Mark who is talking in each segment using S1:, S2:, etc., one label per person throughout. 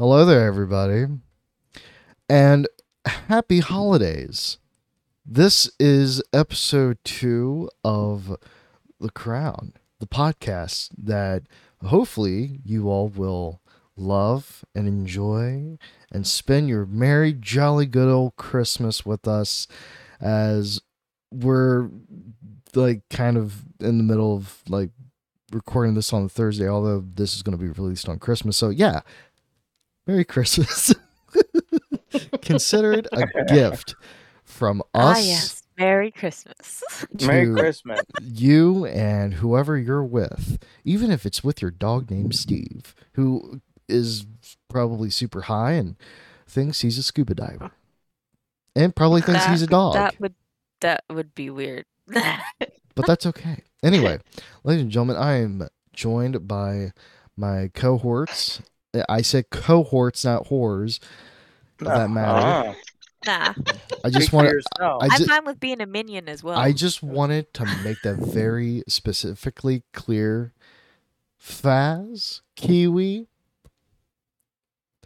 S1: Hello there, everybody, and happy holidays. This is episode two of The Crown, the podcast that hopefully you all will love and enjoy and spend your merry, jolly, good old Christmas with us as we're like kind of in the middle of like recording this on Thursday, although this is going to be released on Christmas. So, yeah, Merry Christmas. Consider it a gift from us.
S2: Ah, yes. Merry Christmas.
S3: Merry
S1: to
S3: Christmas.
S1: You and whoever you're with, even if it's with your dog named Steve, who is probably super high and thinks he's a scuba diver, and probably thinks
S2: That-
S1: he's a dog.
S2: That would that would be weird.
S1: but that's okay. Anyway, ladies and gentlemen, I am joined by my cohorts. I said cohorts, not whores. For that matter.
S3: Ah,
S2: nah,
S1: I just
S3: speak for
S1: want
S3: yourself.
S1: I
S2: I'm fine with being a minion as well.
S1: I just wanted to make that very specifically clear. Faz, Kiwi.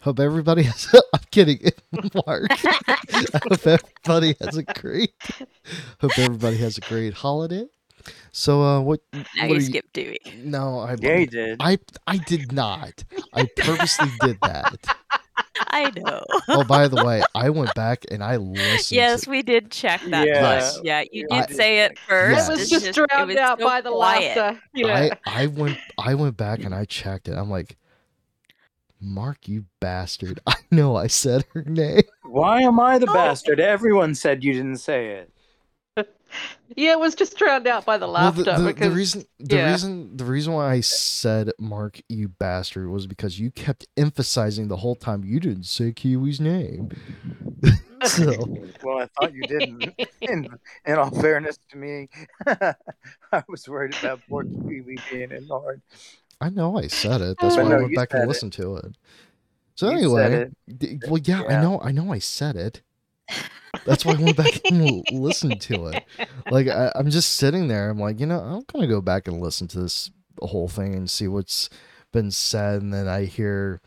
S1: Hope everybody has. I'm kidding, Mark. I hope everybody has a great. Hope everybody has a great holiday. So, uh, what?
S2: now
S1: what
S2: you
S1: are
S2: skip Dewey.
S1: No, I.
S3: yeah, you did.
S1: I I did not. I purposely did that.
S2: I know.
S1: Oh, by the way, I went back and I listened.
S2: yes,
S1: to,
S2: we did check that
S3: Yeah.
S2: twice. Yeah, you
S3: I-
S2: did say it first.
S1: Yes.
S4: It was
S2: It's
S4: just,
S2: it
S4: drowned
S2: was
S4: out
S2: so
S4: by the
S2: quiet.
S4: laughter. Yeah.
S1: I I went I went back and I checked it. I'm like, Mark, you bastard! I know I said her name.
S3: Why am I the
S2: No.
S3: bastard? Everyone said you didn't say it.
S4: Yeah, it was just drowned out by the laughter
S1: the, the, the
S4: because
S1: reason the
S4: yeah.
S1: reason the reason why I said Mark, you bastard, was because you kept emphasizing the whole time you didn't say Kiwi's name. so
S3: Well, I thought you didn't. in, in all fairness to me, I was worried about poor Kiwi being ignored.
S1: I know I said it. That's
S3: But
S1: why
S3: no,
S1: I went back and
S3: said it.
S1: listened to it. So
S3: You
S1: anyway,
S3: it.
S1: d- well, yeah, I know, I know, I said it. That's why I went back and listened to it. Like I, I'm just sitting there. I'm like, you know, I'm gonna go back and listen to this whole thing and see what's been said. And then I hear,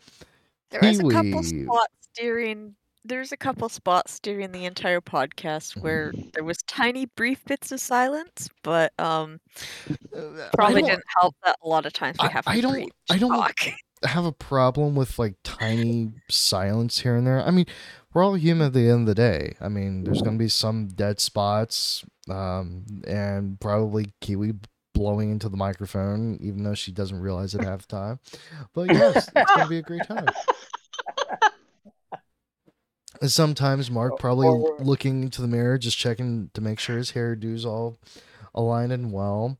S2: There was a couple spots during there's a couple spots during the entire podcast where there was tiny brief bits of silence, but um
S1: uh,
S2: probably didn't help that a lot of times we
S1: I-
S2: have
S1: I
S2: to
S1: don't- I don't-
S2: talk.
S1: Have a problem with like tiny silence here and there. I mean, we're all human at the end of the day. I mean, there's gonna be some dead spots, um, and probably Kiwi blowing into the microphone, even though she doesn't realize it half the time. But yes, it's gonna be a great time. And sometimes Mark probably looking into the mirror, just checking to make sure his hairdo's all aligned and well.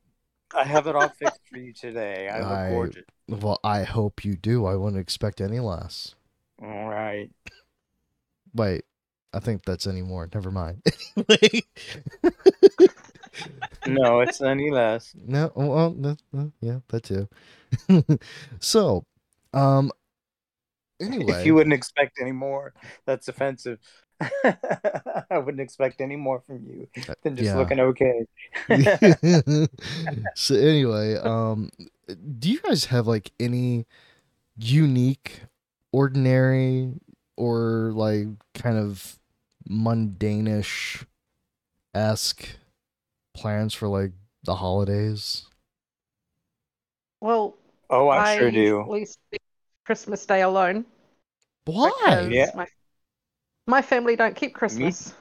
S3: I have it all fixed for you today. I look
S1: I-
S3: gorgeous.
S1: Well, I hope you do. I wouldn't expect any less.
S3: All right.
S1: Wait, I think that's anymore. Never mind.
S3: No, it's any less.
S1: no, well, no, no, yeah, that too. so, um, anyway,
S3: If you wouldn't expect any more, that's offensive. I wouldn't expect any more from you than just
S1: yeah.
S3: looking okay.
S1: so anyway, um, do you guys have like any unique, ordinary, or like kind of mundane-ish esque plans for like the holidays?
S4: well,
S3: oh, I, sure do.
S4: usually spend Christmas Day alone.
S1: Why?
S4: because
S3: Yeah.
S4: My, my family don't keep Christmas,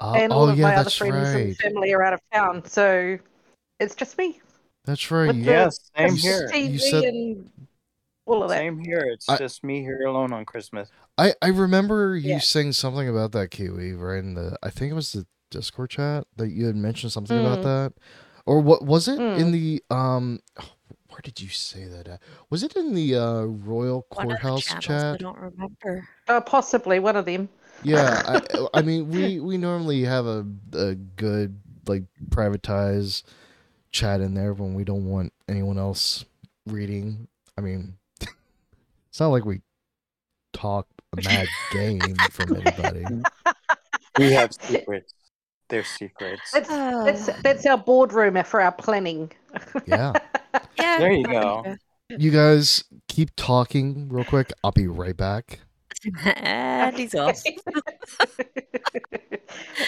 S1: Uh,
S4: and all
S1: oh
S4: of
S1: yeah,
S4: my other friends
S1: right.
S4: and family are out of town, so it's just me.
S1: That's right.
S4: with
S1: You,
S4: the-
S3: Yes, same
S1: you
S3: here.
S1: s-
S4: TV
S1: said-
S4: and all of that.
S3: Same here. It's
S1: I-
S3: just me here alone on Christmas.
S1: I I remember you
S4: Yeah.
S1: saying something about that Kiwi right in the I think it was the Discord chat that you had mentioned something about
S4: Mm.
S1: that, or what was it in
S4: Mm.
S1: the um? Where did you say that at? Was it in the uh, Royal
S2: One of the
S1: Courthouse
S2: channels, I don't remember.
S4: Uh, possibly one of them.
S1: Yeah, I, I mean we we normally have a a good like privatized chat in there when we don't want anyone else reading. I mean, it's not like we talk a mad game from anybody.
S3: We have secrets. They're secrets.
S4: That's that's that's our boardroom for our planning.
S1: Yeah.
S2: yeah,
S3: There you go.
S1: You guys keep talking real quick. I'll be right back.
S2: And he's off.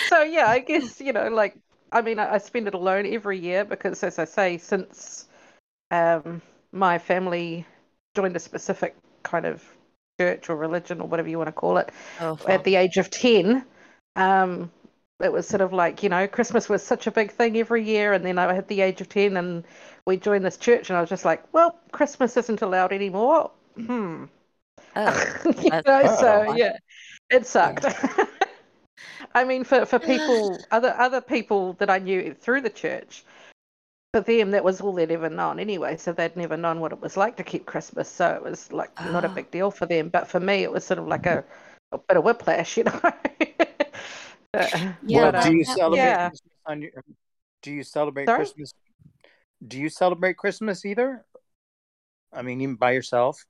S4: so yeah, I guess you know, like I mean, I, I spend it alone every year because, as I say, since um, my family joined a specific kind of church or religion or whatever you want to call it
S2: Oh,
S4: at the age of ten, um, it was sort of like you know, Christmas was such a big thing every year, and then I hit the age of ten, and we joined this church, and I was just like, well, Christmas isn't allowed anymore. Hmm.
S2: Oh,
S4: you
S2: that's
S4: know, so
S2: fun.
S4: yeah, it sucked. I mean, for, for people, other other people that I knew through the church, for them that was all they'd ever known anyway. So they'd never known what it was like to keep Christmas. So it was like not a
S2: Ah.
S4: big deal for them. But for me, it was sort of like a, a bit of whiplash, you know.
S2: Yeah,
S3: well,
S4: but,
S3: do
S4: um,
S3: you
S2: that-
S3: celebrate
S4: yeah.
S3: Christmas on your? Do you celebrate
S4: Sorry?
S3: Christmas? Do you celebrate Christmas either? I mean, even by yourself.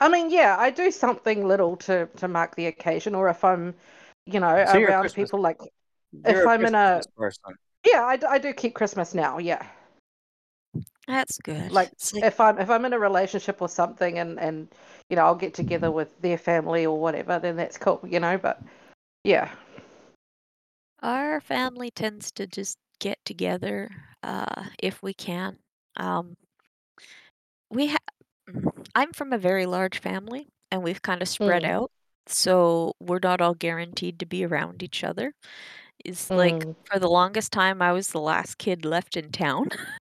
S4: I mean, yeah, I do something little to to mark the occasion, or if I'm, you know,
S3: So
S4: around
S3: Christmas-
S4: people like,
S3: You're
S4: If I'm in a-
S3: Christmas person.
S4: yeah, I, d- I do keep Christmas now, yeah.
S2: That's good.
S4: Like,
S2: like
S4: if I'm if I'm in a relationship or something and and you know I'll get together with their family or whatever then that's cool you know but yeah
S2: our family tends to just get together uh, if we can. Um, we ha- I'm from a very large family, and we've kind of spread
S4: Mm.
S2: out, so we're not all guaranteed to be around each other. It's like
S4: Mm.
S2: for the longest time, I was the last kid left in town.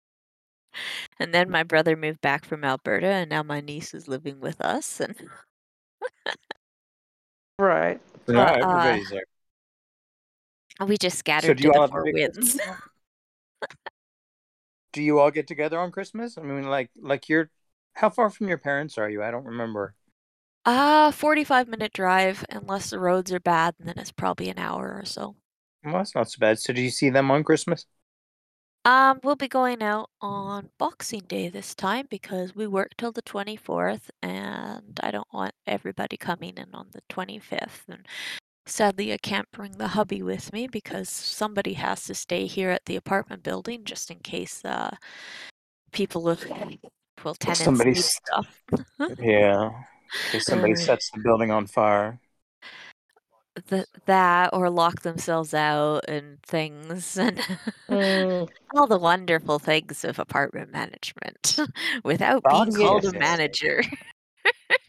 S2: And then my brother moved back from Alberta, and now my niece is living with us. And
S4: right
S3: So now
S2: But, uh,
S3: everybody's there.
S2: we just
S3: So
S2: scattered
S3: do
S2: to
S3: you all
S2: the
S3: have a
S2: four
S3: big
S2: winds.
S3: Christmas? Do you all get together on Christmas? I mean, like, like you're. How far from your parents are you? I don't remember.
S2: Ah, 45 minute drive, unless the roads are bad, and then it's probably an hour or so.
S3: Well, that's not so bad. So, do you see them on Christmas?
S2: Um, we'll be going out on Boxing Day this time because we work till the 24th, and I don't want everybody coming in on the 25th. And sadly, I can't bring the hubby with me because somebody has to stay here at the apartment building just in case uh, people with well tenants need stuff.
S3: Yeah. In case somebody sets the building on fire.
S2: Th- that or lock themselves out and things and
S4: Mm.
S2: all the wonderful things of apartment management without being
S3: Boxing
S2: called a
S3: Day.
S2: manager.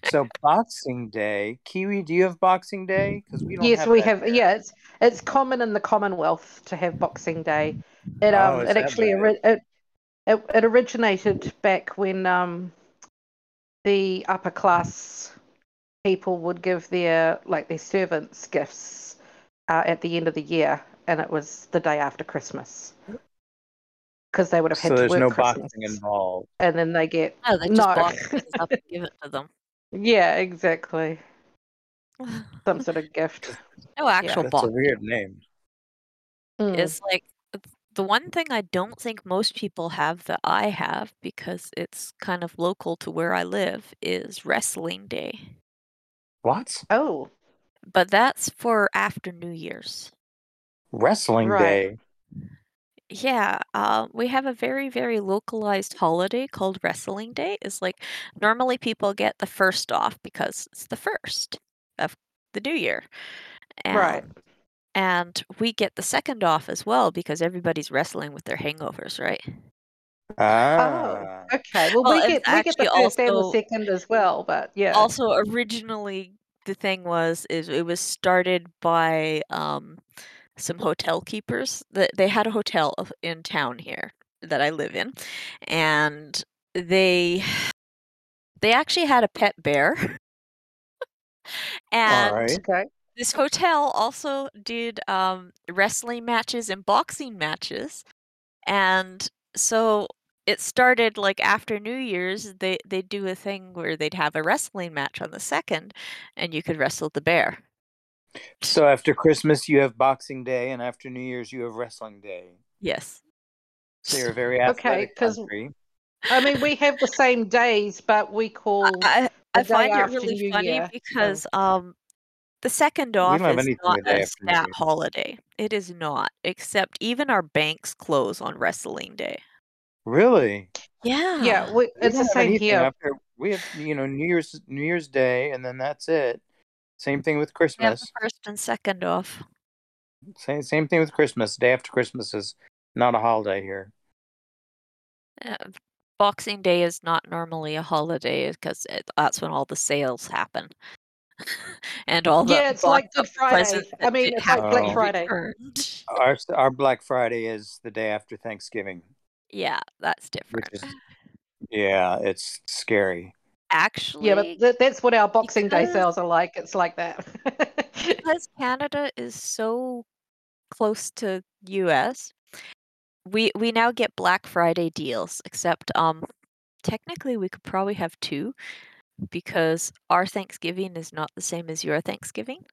S3: So, Boxing Day, Kiwi, do you have Boxing Day? Because we don't.
S4: yes
S3: have
S4: we have
S3: here.
S4: yeah it's it's common in the Commonwealth to have Boxing Day it
S3: Oh,
S4: um
S3: is
S4: it actually ori- it, it it originated back when um the upper class people would give their like their servants gifts uh, at the end of the year and it was the day after Christmas because they would have had
S3: So
S4: to
S3: there's
S4: work
S3: no
S4: Christmas.
S3: boxing involved.
S4: and then they get
S2: Oh, they just
S4: No.
S2: box things up and give it to them.
S4: yeah exactly some sort of gift
S2: No actual
S3: That's
S2: box.
S3: a weird name.
S4: Mm.
S2: It's like the one thing I don't think most people have that I have because it's kind of local to where I live is Wrestling Day.
S3: What?
S4: oh
S2: But that's for after New Year's.
S3: Wrestling
S4: Right.
S3: Day.
S2: Yeah, uh, we have a very, very localized holiday called Wrestling Day. It's like normally people get the first off because it's the first of the new year.
S4: and
S2: Right. And we get the second off as well because everybody's wrestling with their hangovers, right?
S3: Ah.
S4: okay well,
S2: Well,
S4: we get we get the
S2: actually
S4: first and the second as well but yeah
S2: Also, originally the thing was is it was started by um, some hotel keepers. That they had a hotel in town here that I live in, and they they actually had a pet bear. and
S3: All right.
S4: okay
S2: this hotel also did um, wrestling matches and boxing matches, and so it started like after New Year's. They they would do a thing where they'd have a wrestling match on the second, and you could wrestle the bear.
S3: So after Christmas you have Boxing Day, and after New Year's you have Wrestling Day.
S2: Yes.
S3: So you're a very
S4: Okay,
S3: athletic
S4: 'cause-
S3: country.
S4: I mean we have the same days but we call
S2: I, I
S4: the
S2: find it really
S4: New
S2: funny
S4: Year, so-
S2: because um the second
S3: We
S2: off
S3: don't have
S2: is
S3: anything
S2: not
S3: the day
S2: a
S3: after New
S2: stat
S3: Year.
S2: holiday. It is not, except even our banks close on wrestling day.
S3: Really?
S2: Yeah.
S4: Yeah, we,
S3: We
S4: it's the
S3: don't have
S4: same
S3: anything
S4: here.
S3: after- we have you know New Year's New Year's Day, and then that's it. Same thing with
S2: We have
S3: Christmas.
S2: the first and second off.
S3: Same same thing with Christmas. Day after Christmas is not a holiday here.
S2: Uh, Boxing Day is not normally a holiday because that's when all the sales happen. and all the
S4: Yeah, it's like
S2: bought-up
S4: Good Friday. I mean, it's like
S3: Black
S4: Friday.
S2: returned.
S3: Our our Black Friday is the day after Thanksgiving,
S2: Yeah, that's different.
S3: is yeah, it's scary.
S2: Actually,
S4: Yeah, but th- that's what our Boxing Day sales are like. It's like that.
S2: because Canada is so close to US, we we now get Black Friday deals. Except, um, technically we could probably have two because our Thanksgiving is not the same as your Thanksgiving.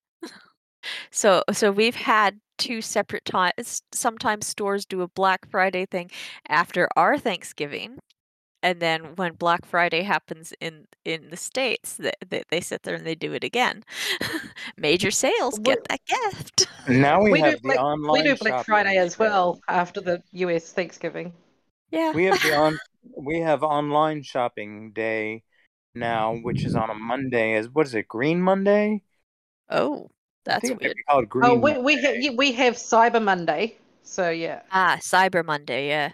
S2: so so we've had two separate times. Sometimes stores do a Black Friday thing after our Thanksgiving. And then when Black Friday happens in in the states, they, they, they sit there and they do it again. Major sales, get
S4: We-
S2: that gift.
S3: Now we,
S4: we
S3: have
S4: do
S3: the
S4: Black,
S3: online.
S4: we do Black
S3: shopping
S4: Friday as
S3: day.
S4: well after the US Thanksgiving.
S2: Yeah.
S3: We have the on we have online shopping day now, which is on a Monday. Is what is it? Green Monday?
S2: Oh, that's weird.
S3: we call Green.
S4: Oh, we we, ha- yeah, we have Cyber Monday. So yeah,
S2: Ah, Cyber Monday. Yeah.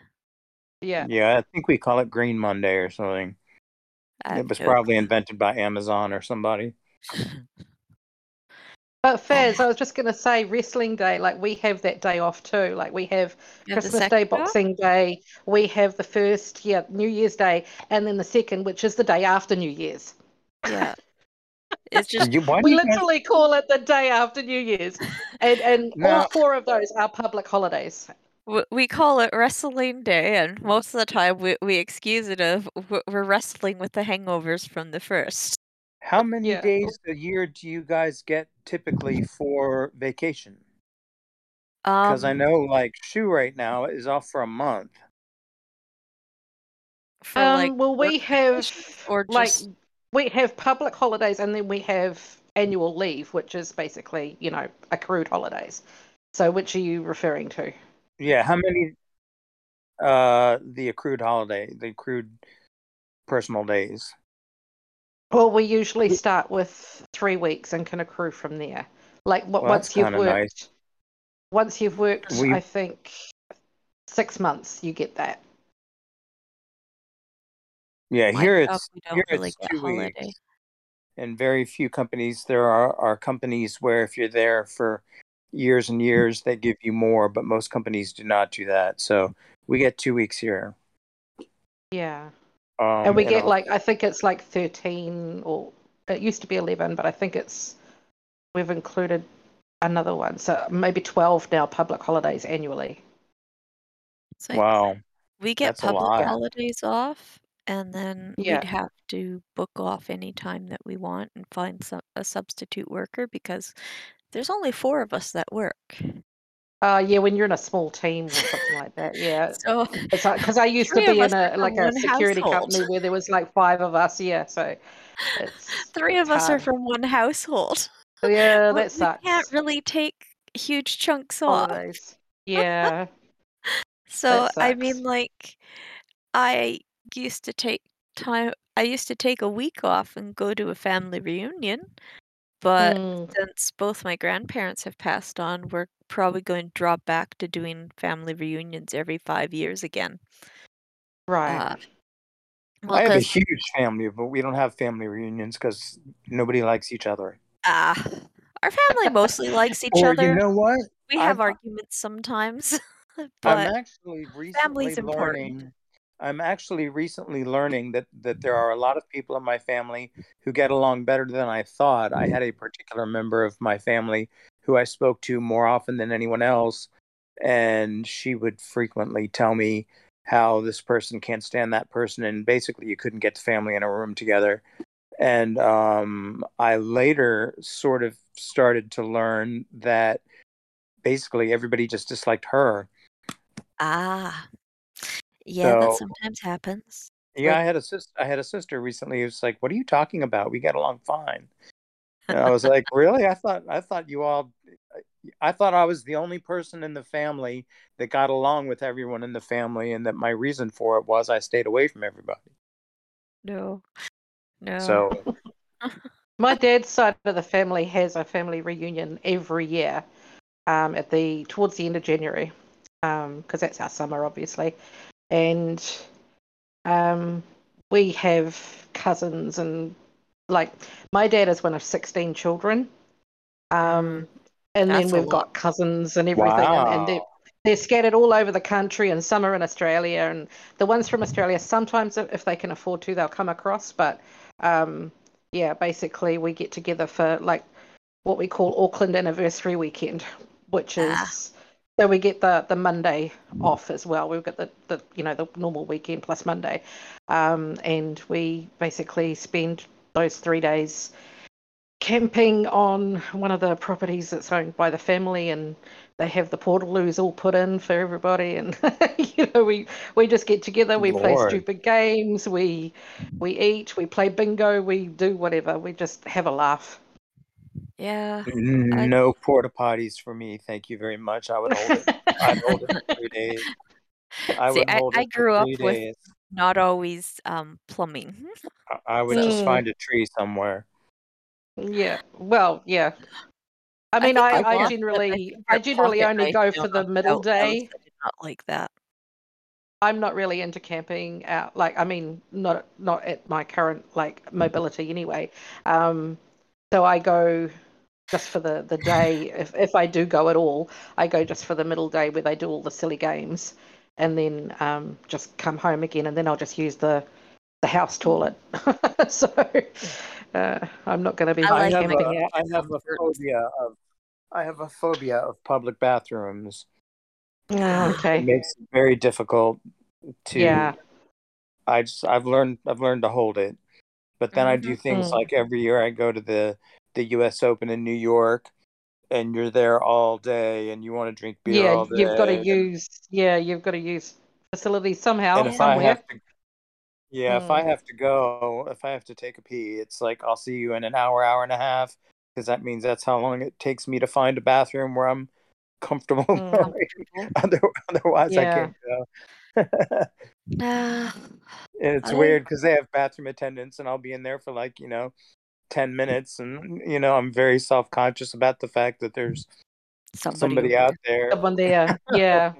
S4: yeah.
S3: Yeah, I think we call it Green Monday or something.
S2: I
S3: it was
S2: no
S3: probably invented by Amazon or somebody.
S4: But Faz, I was just gonna say Wrestling Day. Like we have that day off too. Like we have
S2: You have
S4: Christmas Day,
S2: second off?
S4: Boxing Day. We have the first, yeah, New Year's Day, and then the second, which is the day after New Year's.
S2: Yeah. It's just
S3: You, why
S4: We
S3: you guys-
S4: literally call it the day after New Year's, and and
S3: Now-
S4: all four of those are public holidays.
S2: we call it Wrestling Day, and most of the time we we excuse it of we're wrestling with the hangovers from the first.
S3: How many
S4: Yeah.
S3: days a year do you guys get typically for vacation? Because I
S2: Um,
S3: know, like, Shu right now is off for a month.
S2: for
S4: Um,
S2: like
S4: well, we have
S2: vacations or
S4: like we have public holidays, and then we have annual leave, which is basically you know accrued holidays. So, which are you referring to?
S3: Yeah, how many? Uh, the accrued holiday, the accrued personal days.
S4: Well, we usually start with three weeks and can accrue from there. Like what
S3: Well,
S4: once you've worked,
S3: nice.
S4: once you've worked,
S3: We-
S4: I think six months, you get that.
S3: Yeah,
S2: my
S3: here
S2: oh,
S3: it's
S2: we don't
S3: here
S2: really
S3: it's
S2: get
S3: two
S2: holiday.
S3: weeks. And very few companies. There are are companies where if you're there for years and years, they give you more, but most companies do not do that. So we get two weeks here.
S4: Yeah,
S3: Um,
S4: and we
S3: in
S4: get
S3: a-
S4: like I think it's like thirteen, or it used to be eleven, but I think it's we've included another one, so maybe twelve now public holidays annually.
S2: It's like
S3: wow.
S2: we get
S3: that's
S2: public holidays off, and then
S4: Yeah.
S2: we'd have to book off any time that we want and find some, a substitute worker because there's only four of us that work.
S4: Uh, yeah, when you're in a small team or something like that, yeah.
S2: So
S4: It's like because I used to be in a like a security
S2: household.
S4: company where there was like five of us. Yeah, so it's
S2: three of us are from one household.
S4: yeah,
S2: Well,
S4: that
S2: we
S4: sucks.
S2: can't really take huge chunks off.
S4: Yeah,
S2: So I mean, like, I used to take time. I used to take a week off and go to a family reunion, but
S4: Mm,
S2: since both my grandparents have passed on, we're probably going to drop back to doing family reunions every five years again.
S4: right.
S2: Uh, well,
S3: I have a huge family, but we don't have family reunions because nobody likes each other.
S2: ah, our family mostly likes each
S3: Or
S2: other.
S3: you know what?
S2: we have
S3: I'm-
S2: arguments sometimes,
S3: I'm
S2: but
S3: actually recently
S2: family's important.
S3: learning. I'm actually recently learning that that there are a lot of people in my family who get along better than I thought. I had a particular member of my family who I spoke to more often than anyone else, and she would frequently tell me how this person can't stand that person, and basically you couldn't get the family in a room together. And um, I later sort of started to learn that basically everybody just disliked her.
S2: ah, yeah, that
S3: So-
S2: sometimes happens.
S3: Yeah,
S2: Like-
S3: I had a sister. I had a sister recently who's like, "What are you talking about? We get along fine." And I was like, "Really? I thought I thought you all I thought I was the only person in the family that got along with everyone in the family, and that my reason for it was I stayed away from everybody.
S2: No. No.
S3: So
S4: My dad's side of the family has a family reunion every year, um, at the towards the end of January, because that's our summer, obviously, and um, we have cousins and like my dad is one of sixteen children, um, and
S2: That's
S4: then we've got cousins and everything, and, and they're they're scattered all over the country, and some are in Australia, and the ones from Australia sometimes, if if they can afford to, they'll come across, but um, yeah, basically we get together for like what we call Auckland anniversary weekend, which is
S2: Ah.
S4: So we get the the Monday off as well. We've got the, the you know the normal weekend plus Monday, um, and we basically spend those three days camping on one of the properties that's owned by the family, and they have the portaloos all put in for everybody, and you know we we just get together, we play stupid games, we we eat, we play bingo, we do whatever, we just have a laugh.
S2: Yeah.
S3: no porta potties for me. Thank you very much. I would hold it. I'd hold it for three days. I
S2: See,
S3: would
S2: I,
S3: hold
S2: I
S3: it for
S2: grew up
S3: three
S2: with
S3: days.
S2: not always um plumbing.
S3: I- I would just
S4: Mm.
S3: find a tree somewhere.
S4: Yeah. Well, yeah. I
S2: I
S4: mean,
S2: think
S4: I,
S2: I
S4: I,
S2: was, but
S4: generally,
S2: think
S4: I
S2: your
S4: generally
S2: pocket
S4: only
S2: knife
S4: go
S2: down
S4: for the
S2: on
S4: middle
S2: outhouse,
S4: day.
S2: I did not like that.
S4: I'm not really into camping out. Like, I mean, not not at my current like mobility anyway. Um, so I go just for the the day. If if I do go at all, I go just for the middle day where they do all the silly games, and then um, just come home again, and then I'll just use the the house toilet. so uh, I'm not going to be
S2: I
S3: have
S2: it
S3: a
S4: camping out.
S3: I have a phobia of I have a phobia of public bathrooms.
S4: Oh,
S3: It
S4: okay.
S3: makes it very difficult to
S4: Yeah.
S3: I just I've learned I've learned to hold it. But then I do things
S4: Mm.
S3: like every year I go to the the US Open in New York and you're there all day and you want to drink beer
S4: Yeah,
S3: all day.
S4: you've got to use. Yeah, you've got to use facilities somehow,
S3: and if I have to yeah, if I
S4: Mm.
S3: have to go, if I have to take a pee, it's like I'll see you in an hour, hour and a half, because that means that's how long it takes me to find a bathroom where I'm comfortable.
S4: Mm.
S3: going. Other, otherwise, I can't go. And it's
S2: I-
S3: weird because they have bathroom attendants, and I'll be in there for like you know, ten minutes, and you know, I'm very self conscious about the fact that there's
S2: somebody,
S3: somebody out there
S4: Someone there. Yeah.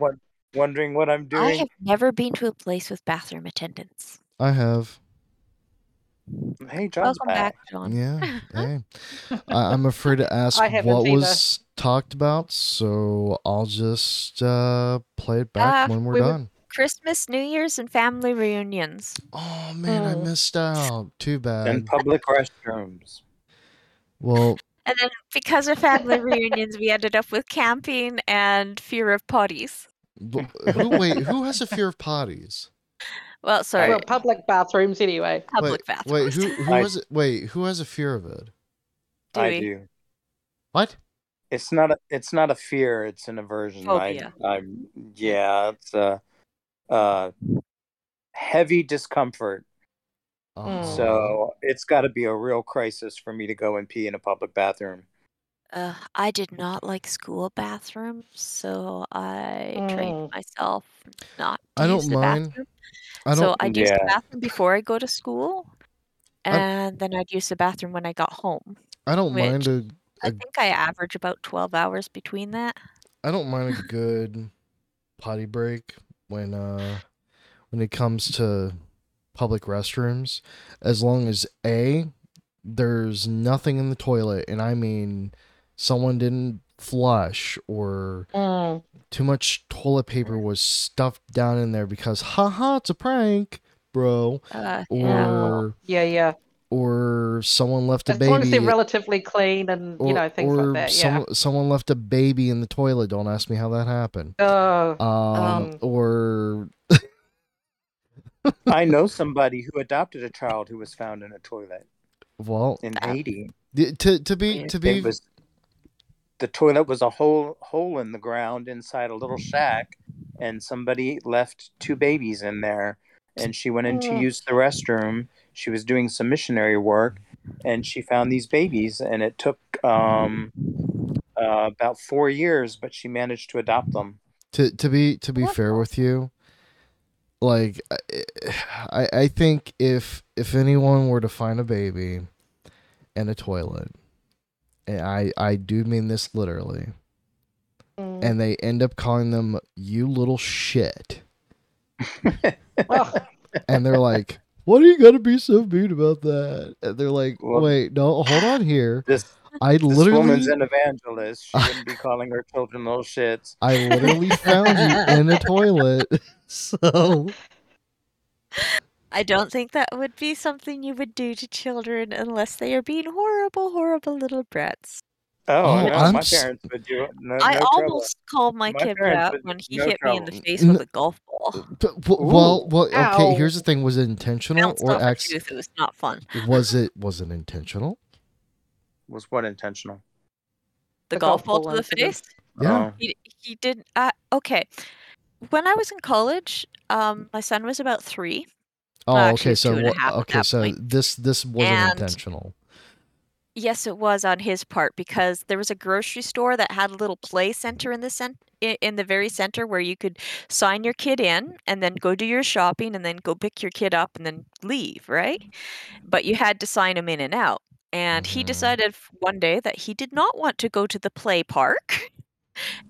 S3: wondering what I'm
S2: doing I have never been to a place with bathroom attendants.
S1: I have.
S3: Hey, Jon's
S2: Welcome
S3: back.
S2: back, Jon.
S1: Yeah. Hey. I, I'm afraid to ask
S4: I haven't
S1: what
S4: either.
S1: was talked about, so I'll just uh, play it back
S2: Uh,
S1: when we're
S4: we were-
S1: done.
S2: Christmas, New Year's, and family reunions.
S1: Oh man, I
S4: Mm.
S1: missed out. Too bad.
S3: And public restrooms.
S1: well,
S2: And then because of family reunions, we ended up with camping and fear of potties.
S1: b- who wait? Who has a fear of potties?
S2: Well, sorry,
S4: Well, public bathrooms anyway.
S2: public
S1: wait,
S2: bathrooms.
S1: wait, who who
S3: I-
S1: has it? Wait, who has a fear of it?
S2: Do
S3: I
S2: we?
S3: do.
S1: What?
S3: It's not a it's not a fear, it's an aversion.
S2: Phobia.
S3: I I'm yeah, it's a uh heavy discomfort.
S1: Uh-huh.
S3: So it's got to be a real crisis for me to go and pee in a public bathroom.
S2: Uh, I did not like school bathrooms, so I
S4: Mm.
S2: trained myself not to
S1: I
S2: use
S1: don't
S2: the
S1: mind.
S2: bathroom.
S1: I don't.
S2: so I'd use the
S3: Yeah.
S2: bathroom before I go to school,
S1: I-
S2: and then I'd use the bathroom when I got home.
S1: I don't
S2: which-
S1: mind a.
S2: I
S1: A-
S2: think I average about twelve hours between that.
S1: I don't mind a good potty break when uh when it comes to public restrooms, as long as a there's nothing in the toilet, and I mean someone didn't flush or
S4: Mm.
S1: too much toilet paper was stuffed down in there because haha it's a prank, bro.
S2: Uh.
S1: Or
S4: Yeah, yeah.
S1: Or someone left a baby.
S4: As long as they're relatively clean and
S1: or,
S4: you know things
S1: or
S4: like that.
S1: some,
S4: Yeah.
S1: someone left a baby in the toilet. Don't ask me how that happened.
S4: Oh.
S1: Um,
S4: Um,
S1: or
S3: I know somebody who adopted a child who was found in a toilet
S1: well,
S3: in
S2: Uh,
S3: Haiti.
S1: to to be to be
S3: It was the toilet was a hole hole in the ground inside a little shack, and somebody left two babies in there. And she went in to
S4: Mm.
S3: use the restroom. She was doing some missionary work, and she found these babies. And it took um, uh, about four years, but she managed to adopt them.
S1: To to be to be
S2: What?
S1: fair with you, like I I think if if anyone were to find a baby in a toilet, and I I do mean this literally,
S4: Mm.
S1: and they end up calling them you little shit, and they're like. What are you gonna be so mean about that? And they're like,
S3: Well-
S1: wait, no, hold on here.
S3: This
S1: I
S3: this
S1: literally,
S3: woman's an evangelist. She wouldn't be calling her children little shits.
S1: I literally found you in a toilet. So
S2: I don't think that would be something you would do to children unless they are being horrible, horrible little brats.
S3: Oh,
S1: Oh,
S3: no,
S1: I'm
S3: my parents would do it. No,
S2: I
S3: no trouble.
S2: almost called my,
S3: My
S2: kid
S3: parents
S2: brat
S3: would-
S2: when he
S3: no
S2: hit me in the face with a golf ball.
S1: P- w- well, well, okay. Here's the thing: was it intentional
S2: Bounced
S1: or
S2: off a
S1: acc-
S2: tooth. It was not fun.
S1: was it was it intentional?
S3: Was what intentional?
S2: The,
S4: The
S2: golf
S4: golf
S2: ball
S4: ball
S2: to the face.
S1: Yeah.
S3: Oh.
S2: He he did. Uh, okay. When I was in college, um, my son was about three.
S1: Oh,
S2: Well,
S1: okay. So
S2: two and a
S1: what?
S2: half at
S1: Okay, so
S2: point.
S1: this this wasn't
S2: And-
S1: intentional.
S2: Yes, it was on his part because there was a grocery store that had a little play center in the cent- in the very center where you could sign your kid in and then go do your shopping and then go pick your kid up and then leave, right? But you had to sign him in and out. And he
S1: Mhm.
S2: decided one day that he did not want to go to the play park.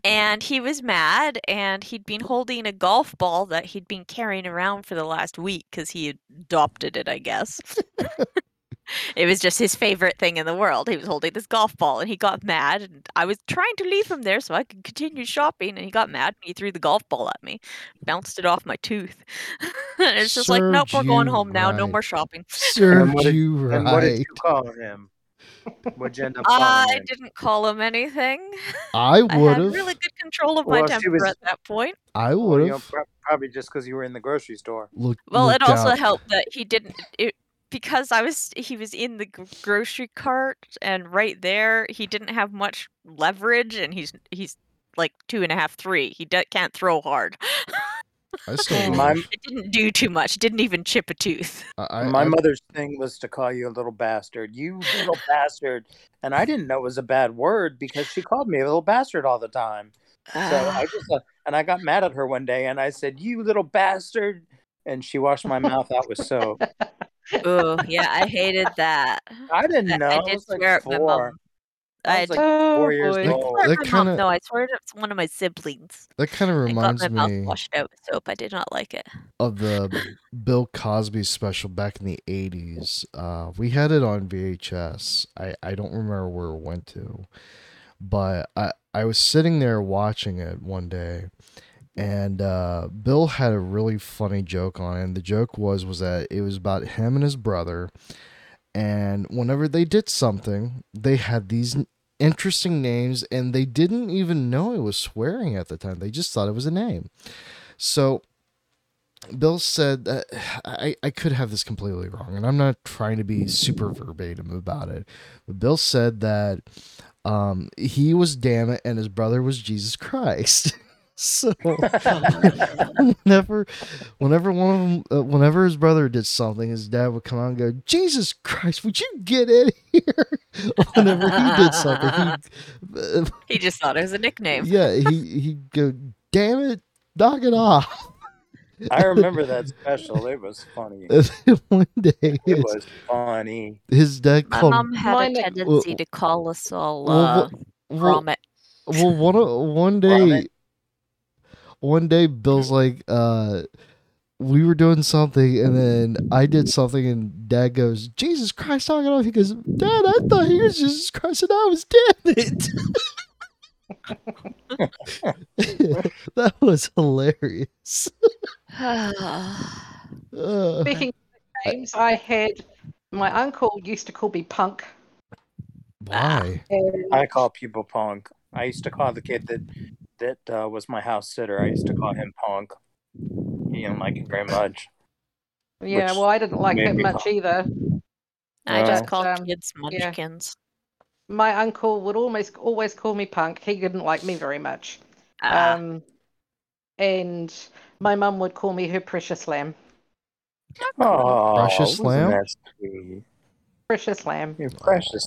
S2: And he was mad, and he'd been holding a golf ball that he'd been carrying around for the last week because he adopted it, I guess. It was just his favorite thing in the world. He was holding this golf ball and he got mad and I was trying to leave him there so I could continue shopping and he got mad and he threw the golf ball at me. Bounced it off my tooth. and it's just like, nope, we're going
S1: you
S2: home now, no more shopping.
S1: Served
S3: what did-
S1: you
S3: And what did you call him? What'd you end up
S2: I
S3: him?
S2: didn't call him anything.
S1: I
S2: I
S1: would
S2: had
S1: have.
S2: really good control of my
S3: Well, she
S2: temper
S3: was-
S2: at that point.
S1: I
S3: Well,
S1: would
S3: you know,
S1: have.
S3: probably just because you were in the grocery store.
S1: Look.
S2: Well, it
S1: looked
S2: also
S1: out.
S2: helped that he didn't it, because I was he was in the gr- grocery cart and right there he didn't have much leverage and he's he's like two and a half three he d- can't throw hard.
S1: I still.
S3: My
S2: it didn't do too much. It didn't even chip a tooth.
S1: I, I,
S3: my
S1: I-
S3: mother's thing was to call you a little bastard. You little bastard. And I didn't know it was a bad word because she called me a little bastard all the time. So I just uh, and I got mad at her one day and I said, "You little bastard." And she washed my mouth out with soap.
S2: Oh yeah, I hated that.
S3: I didn't know.
S2: I
S3: I,
S2: did
S3: was like
S2: swear at my mom.
S3: I
S2: I
S3: was
S2: did
S3: like
S4: oh
S3: four years
S4: boy.
S3: Old.
S2: swear
S1: that kinda-
S2: No, I swear at one of my siblings.
S1: that kind of reminds
S2: I got
S1: reminds
S2: my mouth
S1: me
S2: washed out with soap. I did not like it.
S1: of the Bill Cosby special back in the 80s. Uh, we had it on VHS. I, I don't remember where it went to, but I, I was sitting there watching it one day and uh, Bill had a really funny joke on it. And the joke was was that it was about him and his brother. And whenever they did something, they had these interesting names and they didn't even know it was swearing at the time. They just thought it was a name. So Bill said that I, I could have this completely wrong, and I'm not trying to be super verbatim about it. But Bill said that um, he was damn it and his brother was Jesus Christ. so whenever whenever one of them uh, whenever his brother did something his dad would come out and go jesus christ would you get in here whenever he did something he, uh,
S2: He just thought it was a nickname.
S1: yeah he he'd go damn it knock it off
S3: I remember that special. It was funny.
S1: One day
S3: It
S1: his,
S3: was funny.
S1: his dad
S2: My
S1: called
S2: mom had
S4: Mine-
S2: a tendency to call us all
S1: Well,
S2: uh,
S1: well,
S2: Gromit.
S1: well one o- one day
S3: Vomit.
S1: One day bill's like uh we were doing something and then I did something and dad goes, Jesus Christ, knock it off. He goes, Dad, I thought he was Jesus Christ and I was damn it. that was hilarious. Uh,
S4: Speaking of names, I had my uncle used to call me Punk.
S1: why?
S4: And
S3: I call people punk. I used to call the kid that that uh, was my house sitter. I used to call him punk. He didn't like it very much.
S4: yeah, well, I didn't like
S3: made
S4: it much
S3: call-
S4: either.
S2: I just
S3: Well-
S2: called
S4: Um,
S2: kids
S4: yeah.
S2: munchkins.
S4: My uncle would almost always call me Punk. He didn't like me very much.
S2: Ah,
S4: Um, and my mum would call me her precious lamb.
S3: Oh,
S1: Precious lamb?
S4: Precious lamb.
S3: You're precious.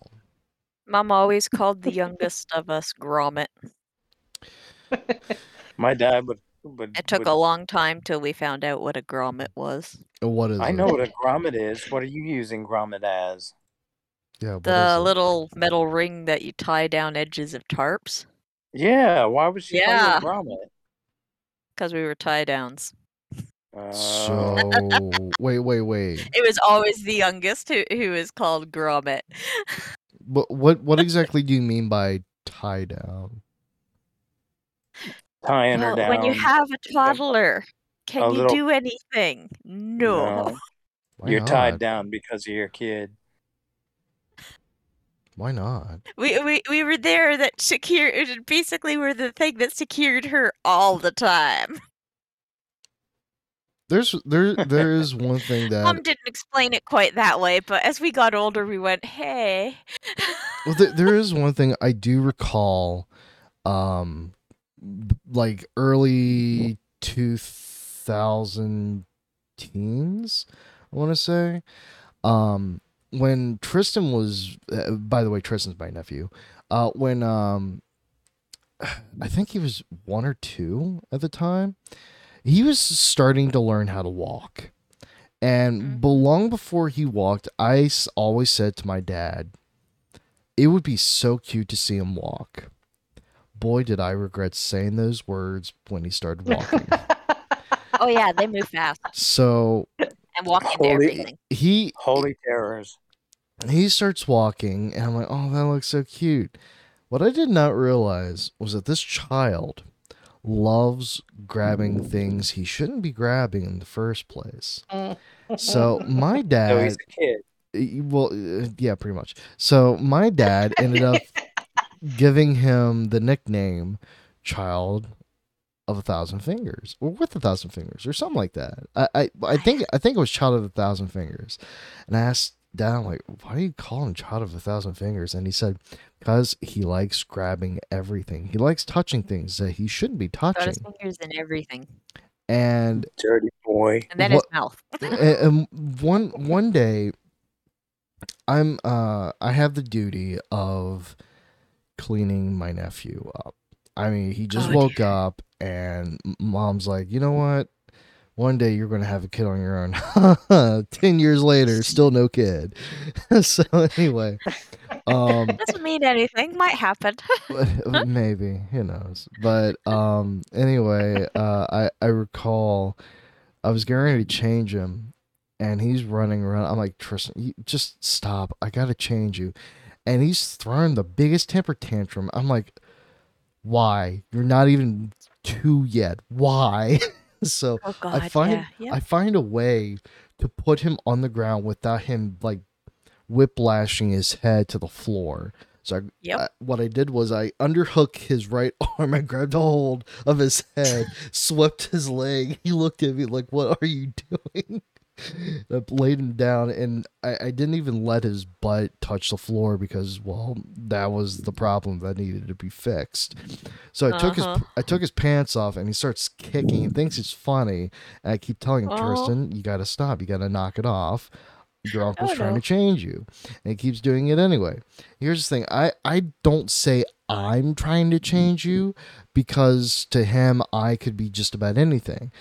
S2: Mom always called the youngest of us Gromit.
S3: My dad would. would
S2: It took
S3: would,
S2: a long time till we found out what a grommet was.
S1: What is
S3: I
S1: it?
S3: know what a grommet is. What are you using grommet as?
S1: Yeah, what
S2: The
S1: it?
S2: little metal ring that you tie down edges of tarps.
S3: Yeah. Why was she
S2: Yeah.
S3: calling it grommet?
S2: Because we were tie downs.
S3: Uh,
S1: So wait, wait, wait.
S2: It was always the youngest who, who was called grommet.
S1: What what what exactly do you mean by tie down?
S3: Tying her down.
S2: when you have a toddler, can
S3: a
S2: you
S3: little-
S2: do anything? No.
S3: No, you're
S1: not?
S3: tied down because of your kid.
S1: Why not?
S2: We, we we were there that secured basically we're the thing that secured her all the time.
S1: There's there there is one thing that
S2: Mom didn't explain it quite that way, but as we got older we went, Hey
S1: well there, there is one thing I do recall um b- like early 2000 teens I want to say um when Tristan was uh, by the way Tristan's my nephew uh when um I think he was one or two at the time he was starting to learn how to walk and
S2: Mhm.
S1: but long before he walked I always said to my dad it would be so cute to see him walk. Boy, did I regret saying those words when he started walking.
S2: Oh yeah, they move fast
S1: so
S2: and walk into
S3: Holy-
S2: everything.
S1: he
S3: Holy terrors.
S1: he starts walking, and I'm like, oh, that looks so cute. What I did not realize was that this child loves grabbing things he shouldn't be grabbing in the first place. So my
S3: So
S1: dad,
S3: he's a kid.
S1: Well uh, yeah pretty much so my dad ended up giving him the nickname child of a thousand fingers or with a thousand fingers or something like that i i, I think i think it was child of a thousand fingers and i asked dad I'm like why do you call him child of a thousand fingers and he said because he likes grabbing everything he likes touching things that he shouldn't be
S2: Got his
S1: touching
S2: fingers in everything.
S1: and
S3: Dirty boy.
S2: And then
S1: What-
S2: his mouth.
S1: and, and one one day i'm uh i have the duty of cleaning my nephew up. I mean he just
S2: Oh,
S1: woke
S2: dear.
S1: up and mom's like you know what? One day you're going to have a kid on your own. 10 years later still no kid. So anyway um
S2: Doesn't mean anything. Might happen.
S1: maybe. Who knows? But um anyway uh i i recall i was getting ready to change him and he's running around. I'm like tristan you just stop. I gotta change you and he's throwing the biggest temper tantrum i'm like why you're not even two yet why so
S2: Oh god,
S1: find-
S2: yeah. yeah.
S1: I find a way to put him on the ground without him like whiplashing his head to the floor. So I,
S2: Yep.
S1: I- what I did was I underhook his right arm. I grabbed a hold of his head, swept his leg. He looked at me like, "What are you doing?" I laid him down, and I, I didn't even let his butt touch the floor because, well, that was the problem that needed to be fixed. So I took his
S2: Uh-huh.
S1: I took his pants off, and he starts kicking. He thinks it's funny, and I keep telling him,
S2: Oh.
S1: Tristan, you got to stop. You got to knock it off. Your uncle's trying
S2: no.
S1: to change you, and he keeps doing it anyway. Here's the thing: I I don't say I'm trying to change you because to him I could be just about anything.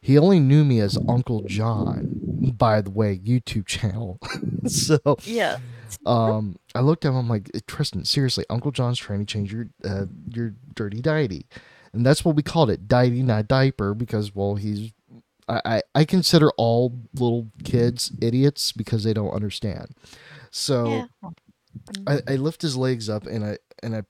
S1: He only knew me as Uncle Jon, by the way, YouTube channel. so
S2: yeah.
S1: um, I looked at him. I'm like, Tristan, seriously, Uncle Jon's trying to change your uh, your dirty diety, and that's what we called it, diety, not diaper, because well, he's. I, I, I consider all little kids idiots because they don't understand. So
S2: Yeah.
S1: I, I lift his legs up and I and I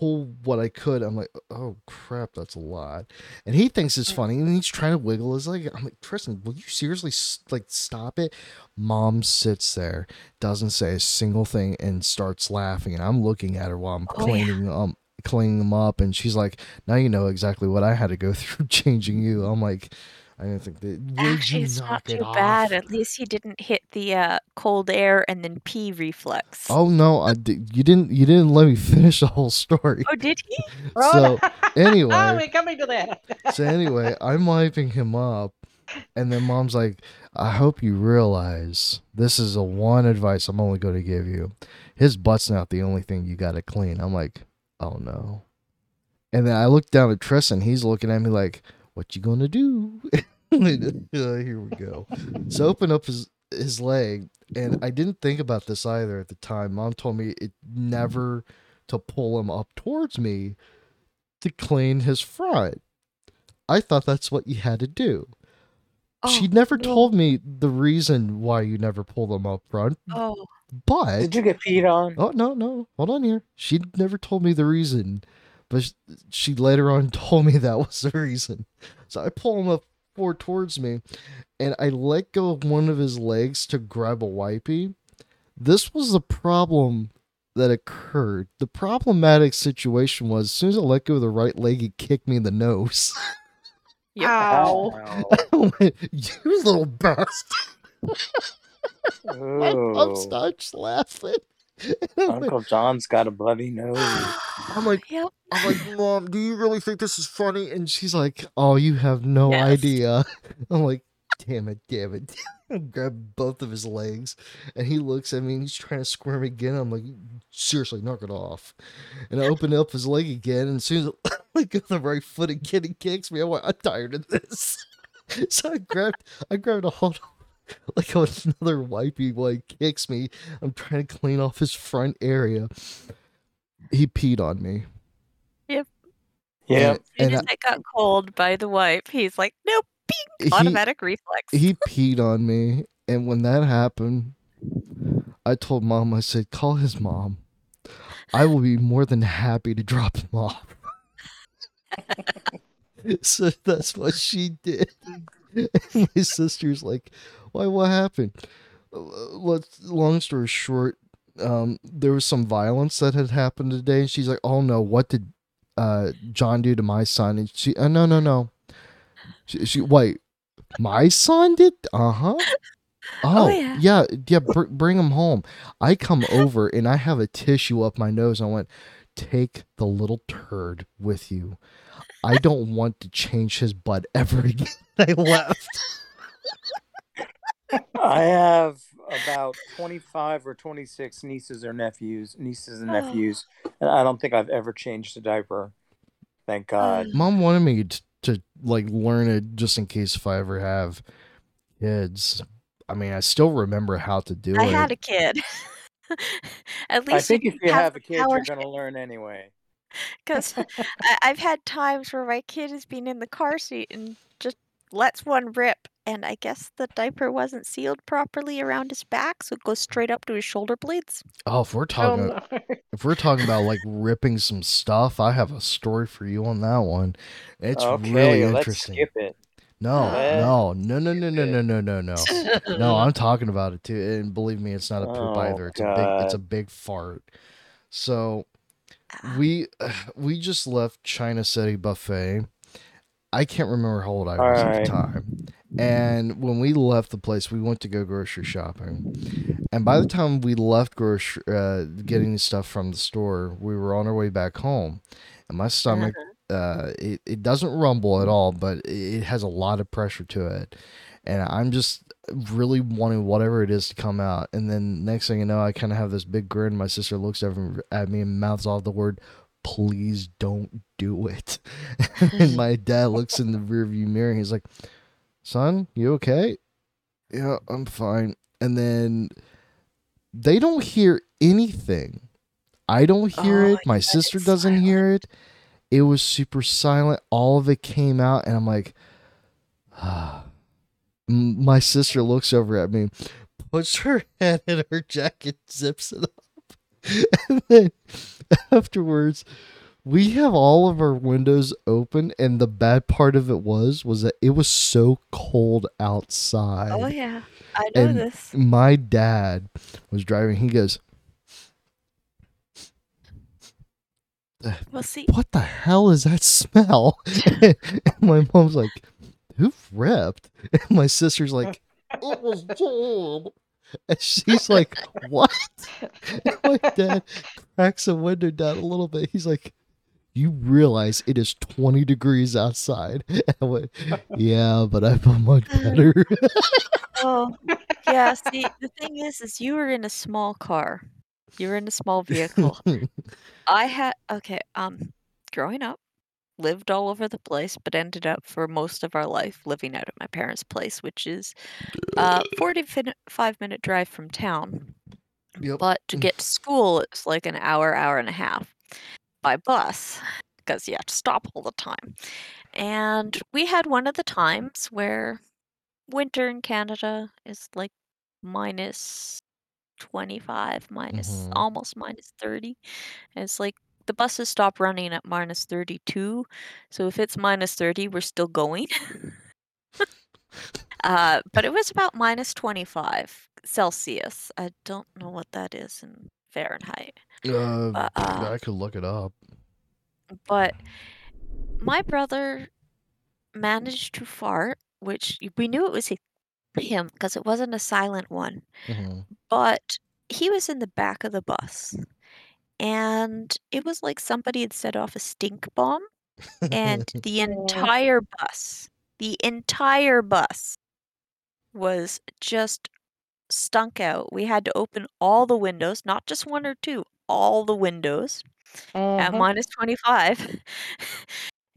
S1: pull what I could. I'm like, oh crap, that's a lot. And he thinks it's funny and he's trying to wiggle his leg. I'm like, Tristan, will you seriously like stop it? Mom sits there, doesn't say a single thing, and starts laughing. And I'm looking at her while I'm
S2: Oh, yeah.
S1: cleaning um cleaning him up, and she's like, now you know exactly what I had to go through changing you. I'm like. I didn't think that. Would
S2: Actually,
S1: you
S2: it's
S1: knock
S2: not
S1: it
S2: too
S1: off?
S2: bad. At least he didn't hit the uh, cold air and then pee reflex.
S1: Oh no, I di- you didn't. You didn't let me finish the whole story.
S2: Oh, did he?
S1: So
S4: Ah,
S1: anyway,
S4: we're coming to that.
S1: so anyway, I'm wiping him up, And then mom's like, I hope you realize this is the one advice I'm only going to give you. His butt's not the only thing you got to clean. I'm like, oh no. And then I look down at Tristan. He's looking at me like, what you going to do? Uh, here we go. So open up his his leg, and I didn't think about this either at the time. Mom told me it never to pull him up towards me to clean his front. I thought that's what you had to do. she
S2: Oh,
S1: never
S2: no.
S1: told me the reason why you never pull them up front,
S2: Oh,
S1: but
S3: Did you get peed on?
S1: oh no no hold on here. She never told me the reason, but she later on told me that was the reason. So I pull him up forward towards me, and I let go of one of his legs to grab a wipey. This was the problem that occurred. The problematic situation was as soon as I let go of the right leg, he kicked me in the nose.
S2: Yep.
S4: Ow.
S1: I went, you little bastard. My mom
S3: Ooh.
S1: starts laughing. I'm like,
S3: Uncle Jon's got a bloody nose.
S1: I'm like,
S2: Yep.
S1: I'm like, Mom, do you really think this is funny? And she's like, Oh, you have no
S2: Yes.
S1: idea. I'm like, Damn it, damn it. Grab both of his legs and he looks at me and he's trying to squirm again. I'm like, Seriously, knock it off. And I open up his leg again. And as soon as I let go the right foot again, he kicks me. I'm like, I'm tired of this. So I grabbed, I grabbed a hold of like another wipey like kicks me. I'm trying to clean off his front area. He peed on me. Yep.
S3: Yeah.
S2: As soon
S1: And
S2: as it got cold by the wipe, he's like, nope,
S1: he,
S2: automatic reflex.
S1: he peed on me. And when that happened, I told mom, I said, call his mom. I will be more than happy to drop him off. so that's what she did. And my sister's like, why, what happened? Let's, long story short, um, there was some violence that had happened today. And she's like, oh no, what did uh, Jon do to my son? And she, oh, no, no, no. She, she wait, my son did? Uh huh.
S2: Oh,
S1: Oh,
S2: yeah.
S1: yeah, yeah. Br- bring him home. I come over and I have a tissue up my nose. I went, take the little turd with you. I don't want to change his butt ever again. I left.
S3: I have about 25 or 26 nieces or nephews, nieces and
S2: Oh.
S3: nephews, and I don't think I've ever changed a diaper. Thank God.
S1: Um, Mom wanted me to, to like learn it just in case if I ever have kids. I mean, I still remember how to do
S2: I
S1: it.
S2: I had a kid. At least
S3: I think if you have a kid,
S2: power
S3: you're going to learn anyway.
S2: because I've had times where my kid has been in the car seat and just lets one rip, and I guess the diaper wasn't sealed properly around his back, so it goes straight up to his shoulder blades.
S1: oh, if we're
S4: Oh,
S1: talking,
S4: no.
S1: if we're talking about like ripping some stuff, I have a story for you on that one. It's
S3: okay,
S1: really
S3: let's
S1: interesting.
S3: skip it.
S1: No, no, no, no, no, no, no, no, no, no. No, I'm talking about it too, and believe me, it's not a poop
S3: Oh,
S1: either. It's a big, it's a big fart. So
S2: Ah,
S1: we we just left China City Buffet. I can't remember how old I
S3: All
S1: was at the time. And when we left the place, we went to go grocery shopping. And by the time we left grocery, uh, getting stuff from the store, we were on our way back home. And my stomach, uh, it, it doesn't rumble at all, but it has a lot of pressure to it. And I'm just really wanting whatever it is to come out. And then next thing you know, I kind of have this big grin. My sister looks at me and mouths off the word, please don't do it. and my dad looks in the rearview mirror and he's like, son, you okay? Yeah, I'm fine. And then they don't hear anything. I don't hear
S2: Oh,
S1: it. My
S2: you
S1: sister doesn't
S2: silent.
S1: hear it. It was super silent. All of it came out, and I'm like, ah. My sister looks over at me, puts her hand in her jacket, zips it up, and then afterwards, we have all of our windows open, and the bad part of it was was that it was so cold oh, outside.
S2: Oh yeah, I know
S1: And
S2: this.
S1: my dad was driving. He goes,
S2: Well, see,
S1: "What the hell is that smell?" and my mom's like, "Who ripped?" And my sister's like, "It was Jim." And she's like, "What?" And my dad cracks the window down a little bit. He's like, you realize it is 20 degrees outside. I went, yeah, but I feel much better.
S2: Oh, yeah. See, the thing is, is you were in a small car. You were in a small vehicle. I had okay. Um, growing up, lived all over the place, but ended up for most of our life living out at my parents' place, which is uh 45 minute drive from town.
S1: Yep.
S2: But to get to school, it's like an hour, hour and a half by bus because you have to stop all the time. And we had one of the times where winter in Canada is like minus 25, minus
S1: Mhm.
S2: almost minus 30. And it's like the buses stop running at minus 32. So if it's minus 30, we're still going. uh, but it was about minus 25 Celsius. I don't know what that is in Fahrenheit.
S1: Uh,
S2: But, uh,
S1: I could look it up.
S2: but my brother managed to fart, which we knew it was him because it wasn't a silent one.
S1: Mhm.
S2: But he was in the back of the bus, and it was like somebody had set off a stink bomb, and the entire bus, the entire bus was just stunk out. We had to open all the windows, not just one or two, all the windows at
S4: Mhm.
S2: minus 25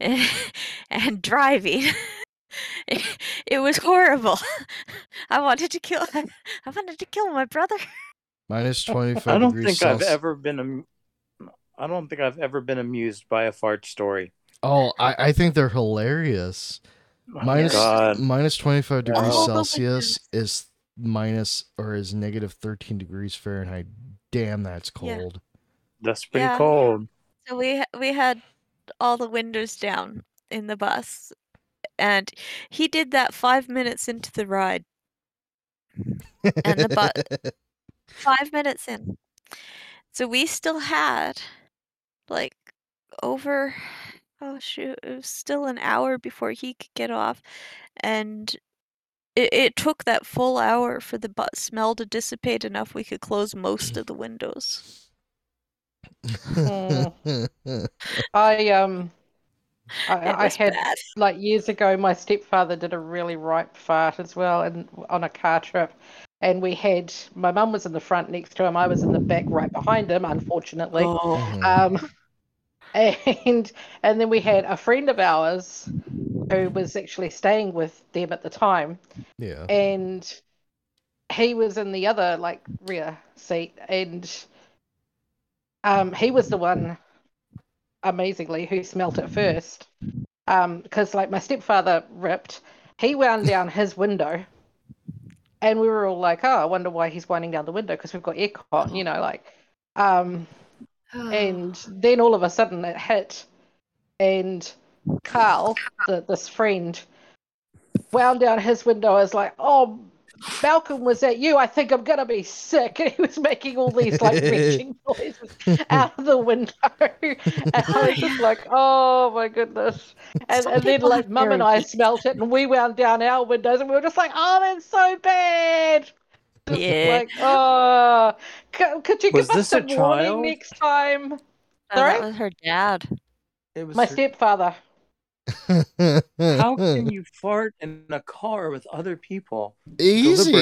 S2: and driving. It, it was horrible. I wanted to kill I wanted to kill my brother.
S1: Minus 25
S3: I don't
S1: degrees
S3: think I've
S1: Celsius.
S3: ever been. Am- I don't think I've ever been amused by a fart story.
S1: Oh, I, I think they're hilarious.
S3: Oh,
S1: Minus
S3: God.
S1: minus 25 degrees
S2: All the
S1: Celsius is minus or is negative 13 degrees Fahrenheit. Damn, that's
S2: Yeah.
S1: cold.
S3: That's pretty
S2: Yeah.
S3: cold.
S2: So we ha- we had all the windows down in the bus, and he did that five minutes into the ride. And the bu- Five minutes in, so we still had like over. Oh shoot! It was still an hour before he could get off, and it, it took that full hour for the butt smell to dissipate enough we could close most of the windows.
S4: I um, I, I had
S2: bad.
S4: like years ago. My stepfather did a really ripe fart as well, and on a car trip, and we had my mum was in the front next to him. I was in the back right behind him, unfortunately.
S2: Oh.
S4: Um, and and then we had a friend of ours who was actually staying with them at the time,
S1: yeah.
S4: and he was in the other like rear seat, and um, he was the one, amazingly, who smelt it first. Um, because like my stepfather ripped, he wound down his window, and we were all like, "Oh, I wonder why he's winding down the window because we've got aircon," you know, like, um, and then all of a sudden it hit, and Carl, the, this friend, wound down his window. I was like, "Oh, Malcolm, was that you? I think I'm gonna be sick." And he was making all these like retching noises out of the window, and I was just like, "Oh my goodness!" And, and then
S2: people
S4: like Mum and I
S2: weak-
S4: smelt it, and we wound down our windows, and we were just like, "Oh, that's so bad." Just
S2: Yeah.
S4: Like, oh, could, could you
S3: Was
S4: give us
S3: this a
S4: some warning
S3: child?
S4: next time?
S2: Oh, that was her dad.
S3: It was
S4: My
S3: her-
S4: stepfather.
S3: How can you fart in a car with other people?
S1: easy,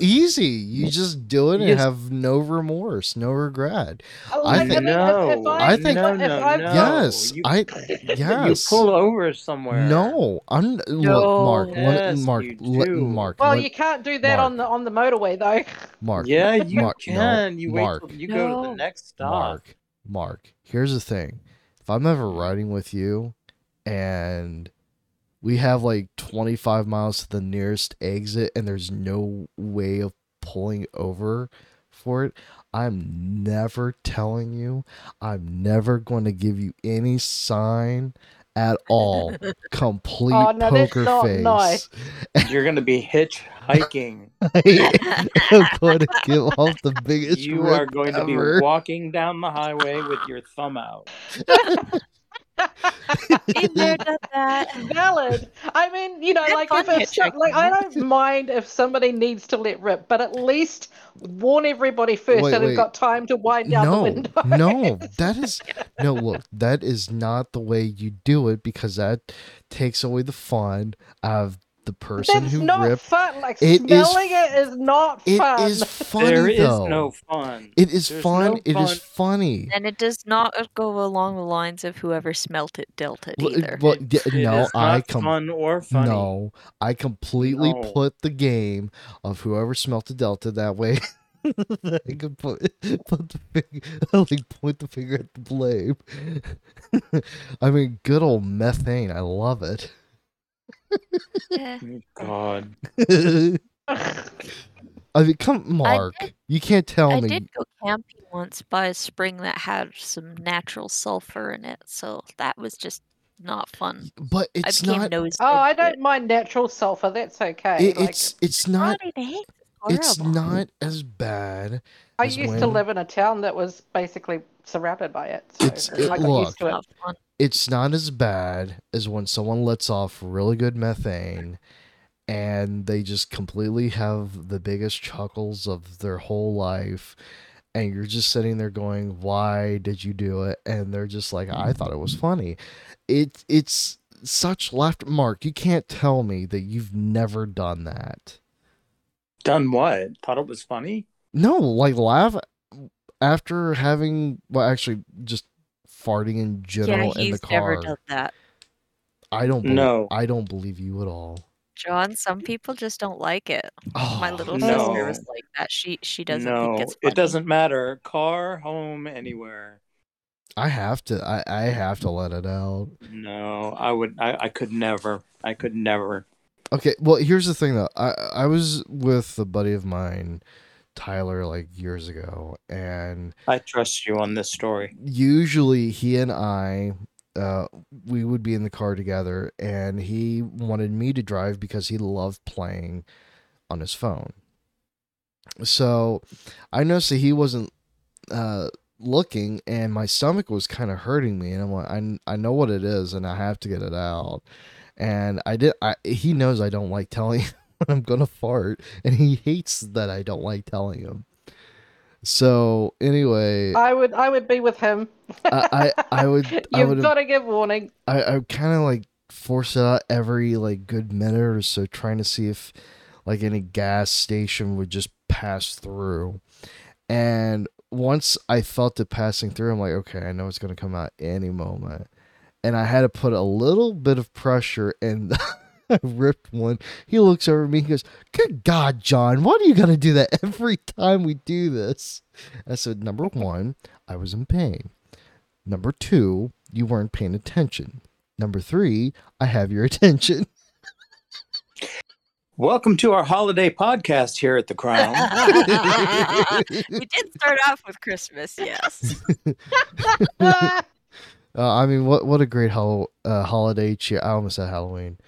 S1: easy. You just do it and
S3: Yes.
S1: have no remorse, no regret.
S4: Oh,
S1: I think-
S4: mean, if-
S3: no,
S4: if
S1: I think-
S3: no,
S4: if
S3: no,
S4: I've-
S3: no.
S1: yes,
S3: You,
S1: I
S3: you pull over somewhere.
S1: No, I'm look,
S2: No.
S1: Mark. let-
S3: Yes,
S1: Mark,
S3: you
S1: let-
S3: do.
S1: Mark.
S4: Well,
S1: let-
S4: you can't do that
S1: Mark.
S4: on the on the motorway though.
S1: Mark.
S3: Yeah, you
S1: Mark, no,
S3: can. you wait
S1: Mark.
S3: till you go to the next stop.
S1: Mark, Mark, here's the thing. If I'm ever riding with you and we have like 25 miles to the nearest exit and there's no way of pulling over for it, I'm never telling you. I'm never going to give you any sign at all. Complete
S4: Oh, no,
S1: poker
S4: not
S1: face.
S4: nice.
S3: You're gonna be hitchhiking.
S1: I'm going to give off the biggest
S3: you are going to be walking down the highway with your thumb out.
S2: Been there, done that.
S4: Valid. I mean, you know,
S2: Good
S4: like if it's some- like I don't mind if somebody needs to let rip, but at least warn everybody first
S1: Wait,
S4: that
S1: wait.
S4: they've got time to wind down the
S1: no,
S4: window.
S1: no, that is no. Look, that is not the way you do it because that takes away the fun of the person
S4: That's
S1: who
S4: not
S1: ripped.
S4: fun. Like
S1: It is
S4: smelling it is not
S1: It
S4: fun.
S1: is funny
S3: There is
S1: though.
S3: no fun.
S1: It is
S3: There's
S1: fun.
S3: no
S1: It is
S3: fun.
S1: funny.
S2: And it does not go along the lines of whoever smelt it dealt it
S1: Well,
S2: either.
S1: well,
S3: It-
S1: yeah,
S3: it
S1: no,
S3: is
S1: I
S3: not
S1: com-
S3: fun or funny.
S1: No, I completely
S3: No.
S1: put the game of whoever smelt the delta that way. I could put put the finger, like point the finger at the blame. I mean, good old methane. I love it.
S3: God.
S1: I mean, come, Mark.
S2: did-
S1: you can't tell
S2: I
S1: me.
S2: I did go camping once by a spring that had some natural sulfur in it, so that was just not fun.
S1: But it's
S2: became
S1: not.
S2: nose.
S4: oh, I don't mind natural sulfur. That's okay.
S1: It,
S4: like,
S1: it's it's not.
S2: It's
S1: It's not as bad.
S4: I
S1: as
S4: used to live in a town that was basically surrounded by it. So
S1: It's-
S2: it-
S1: look.
S4: used to it.
S2: Not
S1: it's not as bad as when someone lets off really good methane and they just completely have the biggest chuckles of their whole life and you're just sitting there going why did you do it and they're just like i mm-hmm. thought it was funny it it's such left mark you can't tell me that you've never done that
S3: Done what? Thought it was funny?
S1: no like laugh after having well actually just farting in
S2: Yeah,
S1: general in the
S2: he's
S1: car
S2: never done that.
S1: I don't believe,
S3: No.
S1: I don't believe you at all.
S2: Jon, some people just don't like it.
S1: Oh, My
S2: little
S3: no.
S2: sister was like that. She she doesn't
S3: no,
S2: think it's funny.
S3: it doesn't matter. Car, home, anywhere.
S1: I have to I, I have to let it out.
S3: No, I would. I, I could never. I could never.
S1: Okay, well here's the thing though. I I was with a buddy of mine, Tyler, like years ago, and
S3: I trust you on this story.
S1: usually he and I uh we would be in the car together and he wanted me to drive because he loved playing on his phone. So I noticed that he wasn't uh looking and my stomach was kind of hurting me and I'm like I I know what it is and I have to get it out. And I did I he knows I don't like telling when I'm to fart and he hates that I don't like telling him. So anyway,
S4: I would I would be with him.
S1: I, I I would
S4: You've
S1: would
S4: got to give warning.
S1: I, I kind of like force it out every like good minute or so, trying to see if like any gas station would just pass through. And once I felt it passing through, I'm like, okay, I know it's gonna come out any moment. And I had to put a little bit of pressure, and I ripped one. He looks over at me, he goes, "Good God, Jon, why do you gotta do that every time we do this?" I said, "Number one, I was in pain. Number two, you weren't paying attention. Number three, I have your attention.
S3: Welcome to our holiday podcast here at the Crown.
S2: we did start off with Christmas, yes.
S1: Uh, I mean, what what a great hol- uh, holiday cheer! I almost said Halloween.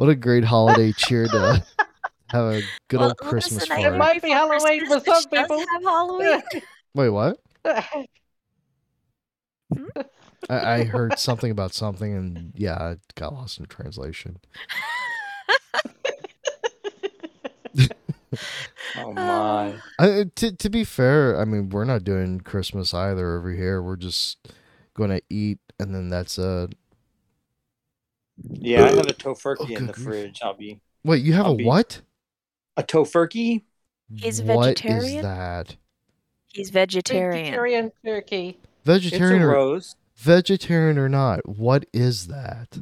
S1: What a great holiday cheer to have a good
S2: Well,
S1: old Christmas
S2: listen, I
S1: fart.
S4: might be Halloween
S2: Christmas,
S4: for some people.
S2: Have Halloween.
S1: Wait, what? I, I heard something about something, and yeah, it got lost in translation.
S3: oh my!
S1: I, to to be fair, I mean, we're not doing Christmas either over here. We're just going to eat, and then that's uh.
S3: Yeah, I have a oh, Tofurky
S1: Oh,
S3: in the
S1: good grief.
S3: fridge. I'll be
S1: Wait, you have
S3: I'll
S1: a
S3: be-
S1: what?
S3: a Tofurky.
S2: He's vegetarian.
S1: What is that?
S2: He's vegetarian.
S4: Vegetarian turkey.
S1: Vegetarian
S3: it's a
S1: or
S3: roast.
S1: vegetarian or not? What is that?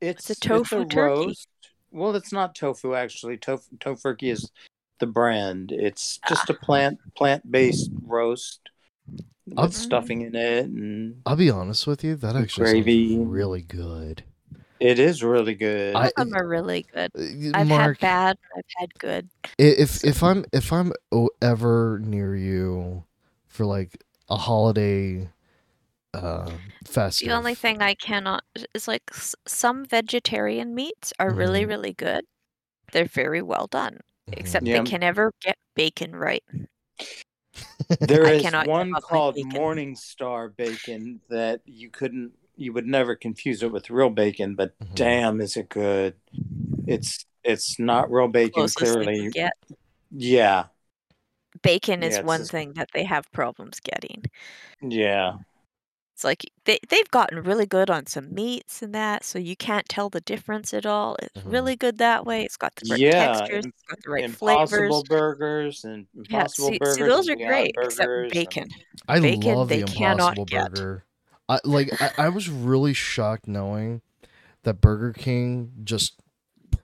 S3: It's,
S2: a tofu
S3: it's a
S2: turkey.
S3: roast. Well, it's not tofu actually. Tof- Tofurky is the brand. It's just a ah. plant plant based roast with
S1: I'll- mm.
S3: stuffing in it, and
S1: I'll be honest with you, that actually
S3: gravy.
S1: sounds really good.
S3: It is really good.
S1: I-
S2: Some of them are really good.
S1: Uh,
S2: I've
S1: Mark,
S2: had bad, I've had good.
S1: if if I'm if I'm ever near you for like a holiday uh festive,
S2: The only thing I cannot is like some vegetarian meats are really,
S1: Mhm.
S2: really good. They're very well done,
S1: Mhm.
S2: except
S3: Yeah.
S2: they can never get bacon right.
S3: There
S2: I
S3: is one called. Morning Star bacon that you couldn't you would never confuse it with real bacon, but
S1: Mhm.
S3: damn, is it good? It's it's not real bacon,
S2: Closest
S3: clearly.
S2: get.
S3: Yeah,
S2: Bacon is
S3: Yeah, it's
S2: one
S3: just-
S2: thing that they have problems getting.
S3: yeah.
S2: It's like they they've gotten really good on some meats and that, so you can't tell the difference at all. It's
S1: Mhm.
S2: really good that way. It's got the right
S3: Yeah,
S2: textures,
S3: im-
S2: it's got the right
S3: Impossible
S2: flavors.
S3: burgers and
S2: Yeah,
S3: impossible
S2: see,
S3: burgers.
S2: see those are great, except bacon.
S3: and-
S1: I
S2: Bacon,
S1: love the
S2: they cannot
S1: Impossible
S2: get.
S1: I like. I, I was really shocked knowing that Burger King just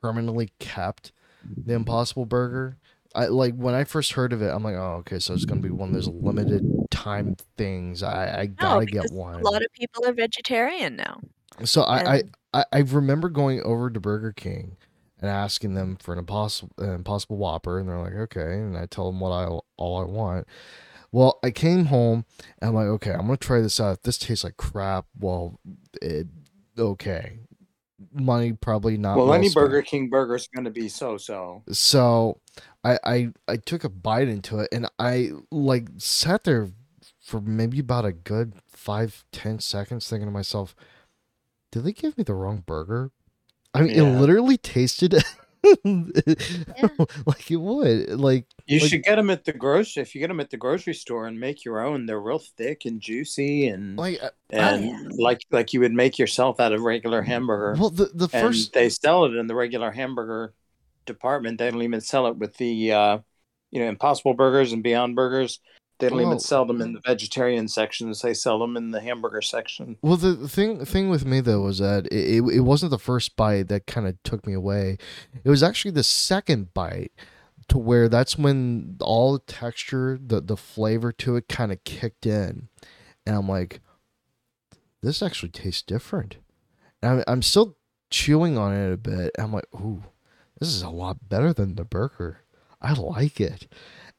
S1: permanently kept the Impossible Burger. I like when I first heard of it. I'm like, oh, okay, so it's gonna be one of those limited time things. I I gotta
S2: because
S1: get one.
S2: a lot of people are vegetarian now.
S1: So I, I, I I remember going over to Burger King and asking them for an impossible an impossible Whopper, and they're like, okay, and I tell them what I all I want. Well, I came home and I'm like, okay, I'm gonna try this out. If this tastes like crap, well, it okay. Money probably not.
S3: Well, any
S1: spent.
S3: Burger King burger is going to be so-so.
S1: So I, I I took a bite into it and I like sat there for maybe about a good five, ten seconds thinking to myself, did they give me the wrong burger? I mean, it literally tasted like it would. Like
S3: You
S1: Like-
S3: should get them at the grocery. If you get them at the grocery store and make your own, they're real thick and juicy and
S1: like uh,
S3: and
S2: yeah.
S3: like like you would make yourself out of regular hamburger.
S1: well the the
S3: and
S1: first
S3: they sell it in the regular hamburger department. They don't even sell it with the uh, you know Impossible Burgers and Beyond Burgers. They don't
S1: Well-
S3: even oh. sell them in the vegetarian sections. They sell them in the hamburger section.
S1: Well, the thing thing with me though was that it, it, it wasn't the first bite that kind of took me away. It was actually the second bite to where that's when all the texture, the the flavor to it kind of kicked in, and I'm like, this actually tastes different. And I'm I'm still chewing on it a bit. I'm like, ooh, this is a lot better than the burger. I like it.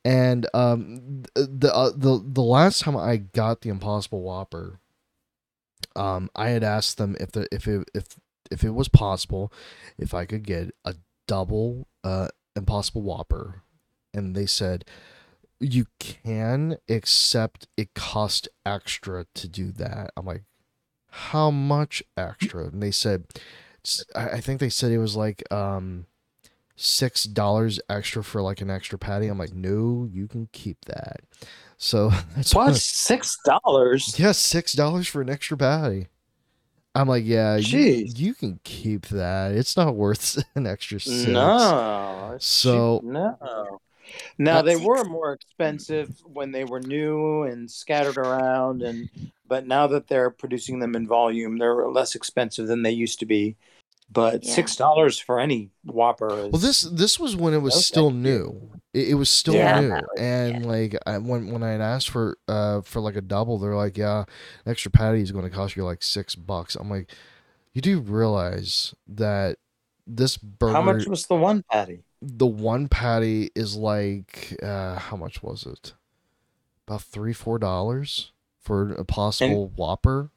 S1: And um, the uh, the the last time I got the Impossible Whopper, um, I had asked them if the if it if if it was possible, if I could get a double uh Impossible Whopper, and they said you can, except it cost extra to do that. I'm like, how much extra? And they said, I think they said it was like um six dollars extra for like an extra patty. I'm like, no, you can keep that. So that's
S3: What six dollars?
S1: Yeah, six dollars for an extra patty. I'm like, yeah, you, you can keep that. It's not worth an extra six.
S3: No.
S1: So-
S3: no. Now they were more expensive when they were new and scattered around, and but now that they're producing them in volume, they're less expensive than they used to be. But
S2: Yeah.
S3: six dollars for any Whopper is
S1: Well, this this was when it was
S3: No,
S1: still new. It, it was still
S2: Yeah,
S1: new,
S2: was-
S1: and like I, when when I had asked for uh for like a double, they're like, yeah, an extra patty is going to cost you like six bucks. I'm like, you do realize that this burger,
S3: How much was the one patty?
S1: the one patty is like uh how much was it? About three four dollars for a possible Whopper.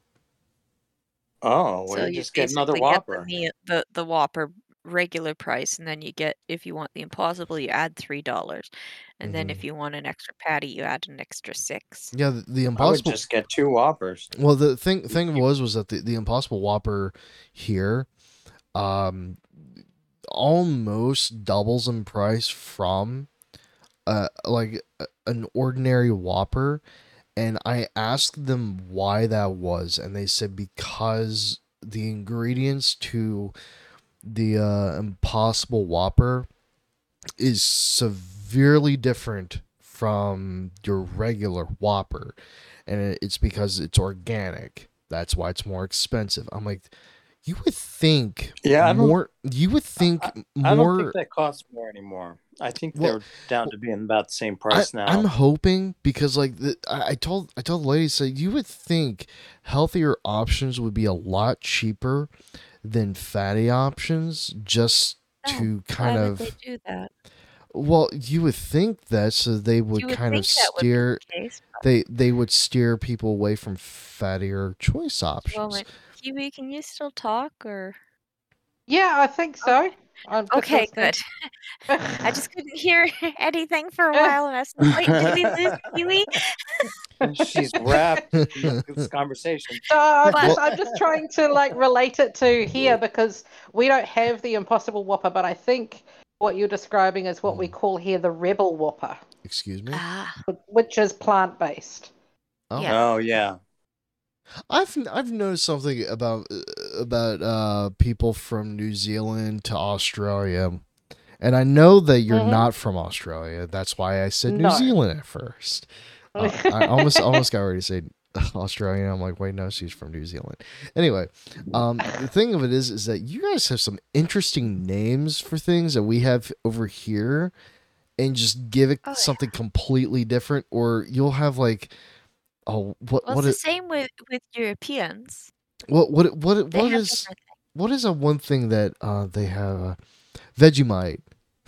S3: Oh, well,
S2: so
S3: you
S2: you
S3: just get another
S2: basically get
S3: Whopper.
S2: the, meal- the the Whopper regular price, and then you get if you want the Impossible, you add three dollars, and then if you want an extra patty, you add an extra six.
S1: Yeah, the, the
S3: I would
S1: impossible.
S3: just get two Whoppers.
S1: Well, the thing thing was was that the, the Impossible Whopper here, um, almost doubles in price from, uh, like a- an ordinary Whopper, and I asked them why that was, and they said because the ingredients to the uh, Impossible Whopper is severely different from your regular Whopper and it's because it's organic. That's why it's more expensive. I'm like, you would think
S3: Yeah,
S1: more. You would think
S3: I don't
S1: more.
S3: think that costs more anymore. I think
S1: Well,
S3: they're down to being about the same
S1: I,
S3: price now.
S1: I'm hoping because like the, I, I told I told the lady say you would think healthier options would be a lot cheaper than fatty options just
S2: Oh,
S1: to kind
S2: Why
S1: of
S2: would they do that?
S1: Well you would think that so they would,
S2: would
S1: kind of
S2: think would
S1: steer
S2: the case,
S1: they they would steer people away from fattier choice options.
S2: Well, wait, Kiwi, can you still talk or?
S4: Yeah, I think so. I'm
S2: Okay, good. I just couldn't hear anything for a while, and I was like, "Wait, did we lose Kiwi?"
S3: She's wrapped this conversation.
S4: No, I'm,
S2: But-
S4: just, I'm just trying to like relate it to here because we don't have the Impossible Whopper, but I think what you're describing is what we call here the Rebel Whopper,
S1: Excuse me.
S2: Ah,
S4: which is plant based.
S1: Oh.
S2: yeah.
S3: Oh yeah.
S1: I've I've noticed something about uh, about uh people from New Zealand to Australia, and I know that you're
S4: Mhm.
S1: not from Australia. That's why I said New
S4: No.
S1: Zealand at first. Uh, I almost almost got ready to say Australian. I'm like, wait, no, she's from New Zealand. Anyway, um, the thing of it is, is that you guys have some interesting names for things that we have over here, and just give it
S2: Oh, yeah.
S1: something completely different, or you'll have like. Oh, what
S2: Well,
S1: what
S2: it's
S1: is
S2: the same with with Europeans.
S1: what what what
S2: They
S1: what
S2: have
S1: is
S2: different
S1: what is a one thing that uh they have uh, Vegemite?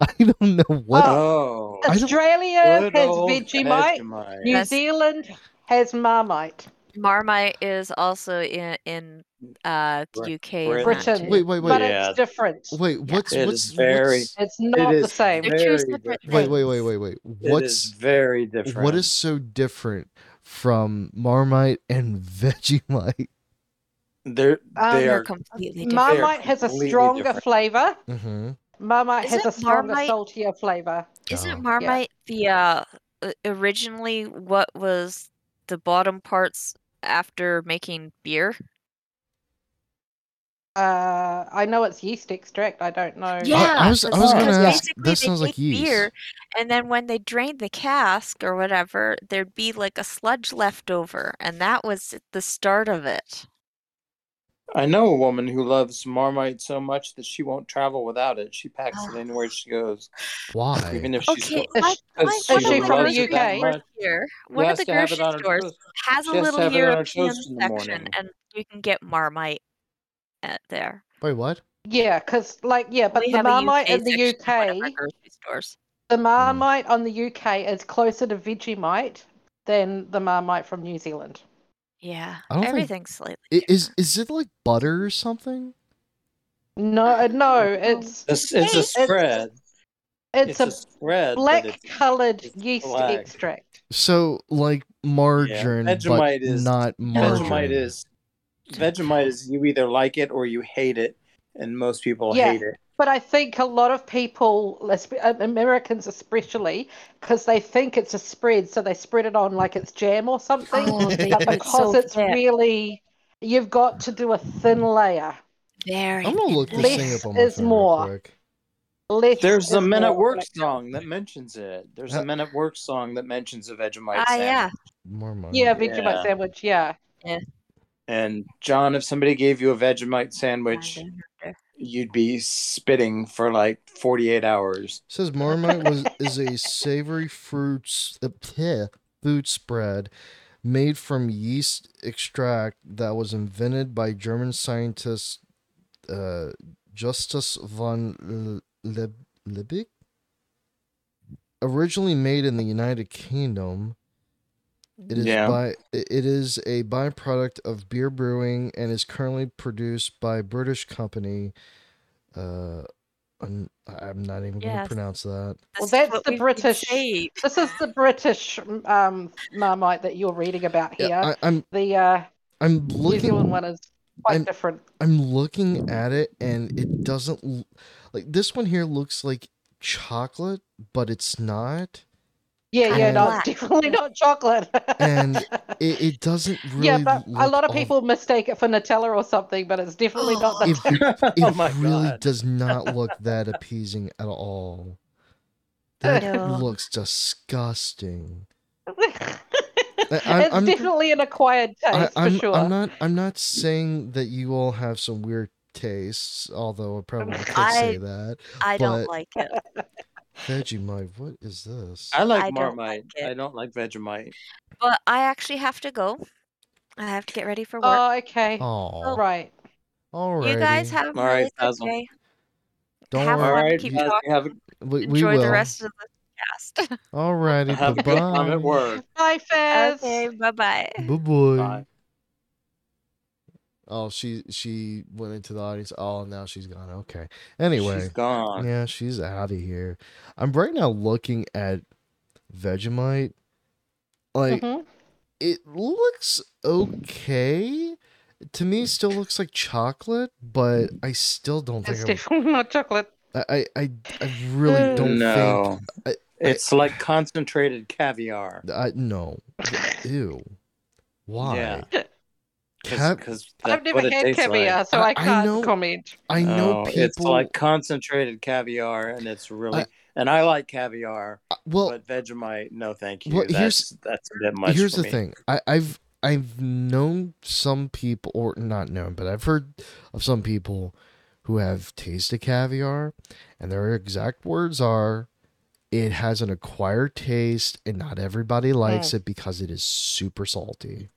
S1: I don't know what.
S3: Oh.
S4: Australia has Vegemite.
S3: Vegemite.
S4: New
S2: That's-
S4: Zealand has Marmite.
S2: Marmite is also in in uh the UK. and
S4: Britain.
S1: Wait, wait, wait,
S4: But
S3: Yeah.
S4: it's different.
S1: wait. What's
S3: It
S1: what's
S3: is very-
S1: what's-
S4: It's not
S3: is
S4: the same.
S2: They're two
S3: Very
S2: separate
S3: different.
S1: wait, wait, wait, wait, wait. What's
S3: is very different.
S1: what is so different from Marmite and Vegemite?
S3: They're
S4: Um,
S3: they
S2: They're completely different.
S4: Marmite has a stronger
S3: different.
S4: flavor.
S1: Mm-hmm.
S4: Marmite has
S2: Isn't
S4: a stronger,
S2: Marmite-
S4: saltier flavor.
S2: Isn't. Marmite the uh originally what was the bottom parts after making beer?
S4: Uh, I know it's yeast extract. I don't know.
S2: Yeah,
S1: I was- I was
S4: gonna
S1: ask,
S2: basically
S1: that sounds like
S2: take Beer,
S1: yeast.
S2: and then when they drained the cask or whatever, there'd be like a sludge left over, and that was the start of it.
S3: I know a woman who loves Marmite so much that she won't travel without it. She packs it anywhere ah. she goes,
S1: Why?
S3: even if she's
S2: Okay,
S4: Is
S2: my,
S4: she-
S2: my,
S3: Because
S2: one
S4: she
S2: of the
S4: from the UK?
S2: here, one of the
S3: to have it
S2: grocery
S3: on
S2: stores
S3: toast.
S2: has a
S3: She has
S2: little
S3: have it on her
S2: European
S3: toast in the
S2: section, and you can get Marmite at there.
S1: Wait, what?
S4: Yeah, because like yeah, but
S2: we
S4: the Marmite in the
S2: section in one of our
S4: UK,
S2: grocery stores.
S4: the hmm. Marmite on the UK is closer to Vegemite than the Marmite from New Zealand.
S2: Yeah,
S1: I don't think-
S2: everything's slightly
S1: I- Is is it like butter or something?
S4: No, uh, no, it's
S3: It's, it's a
S2: It's-
S3: spread.
S4: it's,
S3: It's, a,
S4: a
S3: spread. but
S4: black
S3: it's-
S4: colored
S3: it's
S4: yeast
S3: black.
S4: extract.
S1: So like margarine, but
S3: Vegemite is-
S1: not margarine.
S3: Vegemite is Vegemite is you either like it or you hate it, and most people
S4: Yeah.
S3: hate it.
S4: But I think a lot of people, uh, Americans especially, because they think it's a spread, so they spread it on like it's jam or something.
S2: Oh,
S4: but
S2: do it
S4: because
S2: so
S4: it's really, you've got to do a thin layer.
S2: Very.
S1: I'm gonna look
S2: thin
S1: this thing
S4: Less
S1: up on my
S4: is
S1: phone real
S4: more.
S1: quick.
S4: Less
S3: There's a
S4: is
S3: Men at Work
S4: like-
S3: song that mentions it. There's
S1: Uh,
S3: a Men at Work song that mentions a Vegemite
S2: Ah,
S3: sandwich.
S2: yeah.
S1: Marmite.
S4: Yeah, Vegemite
S3: Yeah.
S4: sandwich. Yeah. yeah.
S3: And Jon, if somebody gave you a Vegemite sandwich,
S2: I don't know.
S3: You'd be spitting for like 48 hours.
S1: It says Marmite was is a savory fruits uh, food spread made from yeast extract that was invented by German scientist uh, Justus von Liebig. Originally made in the United Kingdom, it is
S3: Yeah.
S1: by it is a byproduct of beer brewing and is currently produced by British company. Uh, I'm, I'm not even going to pronounce that.
S4: Well,
S2: This is
S4: that's
S2: what
S4: the
S2: we
S4: British- This is the British um, Marmite that you're reading about here.
S1: Yeah, I, I'm
S4: the uh,
S1: I'm
S4: New Zealand
S1: looking
S4: one is quite
S1: I'm-
S4: different.
S1: I'm looking at it and it doesn't like this one here looks like chocolate, but it's not.
S4: Yeah, yeah,
S1: and-
S4: no,
S2: Black.
S4: definitely not chocolate.
S1: And It, it doesn't really.
S4: yeah, but a lot of
S1: all-
S4: people mistake it for Nutella or something, but it's definitely not
S1: If-
S4: Nutella.
S1: It
S3: oh
S1: really
S3: god.
S1: does not look that appeasing at all. That
S2: No.
S1: looks disgusting.
S4: it's
S1: I'm- I'm-
S4: definitely an acquired taste
S1: I,
S4: for
S1: I'm,
S4: sure.
S1: I'm not. I'm not saying that you all have some weird tastes, although I probably could
S2: I-
S1: say that.
S2: I don't like it.
S1: Vegemite, what is this?
S3: I like
S2: I don't
S3: Marmite.
S2: like it.
S3: I don't like Vegemite.
S2: But I actually have to go. I have to get ready for work.
S4: Oh, okay.
S1: Oh,
S4: Right.
S1: alrighty.
S2: you guys have a
S3: All right,
S2: really good
S3: Basil.
S2: day.
S1: Don't
S2: have
S3: All
S1: worry.
S3: right,
S2: keep
S3: guys,
S2: talking.
S3: have a,
S1: We, we
S2: Enjoy
S1: will.
S2: the rest of the cast.
S1: Alrighty,
S3: have a good time at work.
S4: Bye, Faz.
S2: okay, bye bye.
S1: Bye bye.
S3: Bye.
S1: Oh, she she went into the audience. Oh, now she's gone. Okay. Anyway,
S3: She's gone.
S1: yeah, she's out of here. I'm right now looking at Vegemite. Like
S4: Mhm.
S1: it looks okay. To me, it still looks like chocolate, but I still don't
S4: It's
S1: think I'm,
S4: definitely not chocolate.
S1: I, I I I really don't
S3: no,
S1: I- I-
S3: it's like concentrated caviar.
S1: I no. Ew. Why?
S3: Yeah.
S1: Cav-
S3: Because
S4: I've never had caviar, so
S1: I-
S4: I
S1: I
S4: can't
S1: know-
S4: comment.
S1: I know oh, people.
S3: It's like concentrated caviar, and it's really.
S1: I-
S3: and I like caviar, uh,
S1: well,
S3: but Vegemite, no, thank you.
S1: Well, here's-
S3: that's that's a bit much.
S1: here's
S3: for
S1: the
S3: me.
S1: thing I, i've i've known some people or not known but i've heard of some people who have tasted caviar and their exact words are it has an acquired taste and not everybody likes hmm. it because it is super salty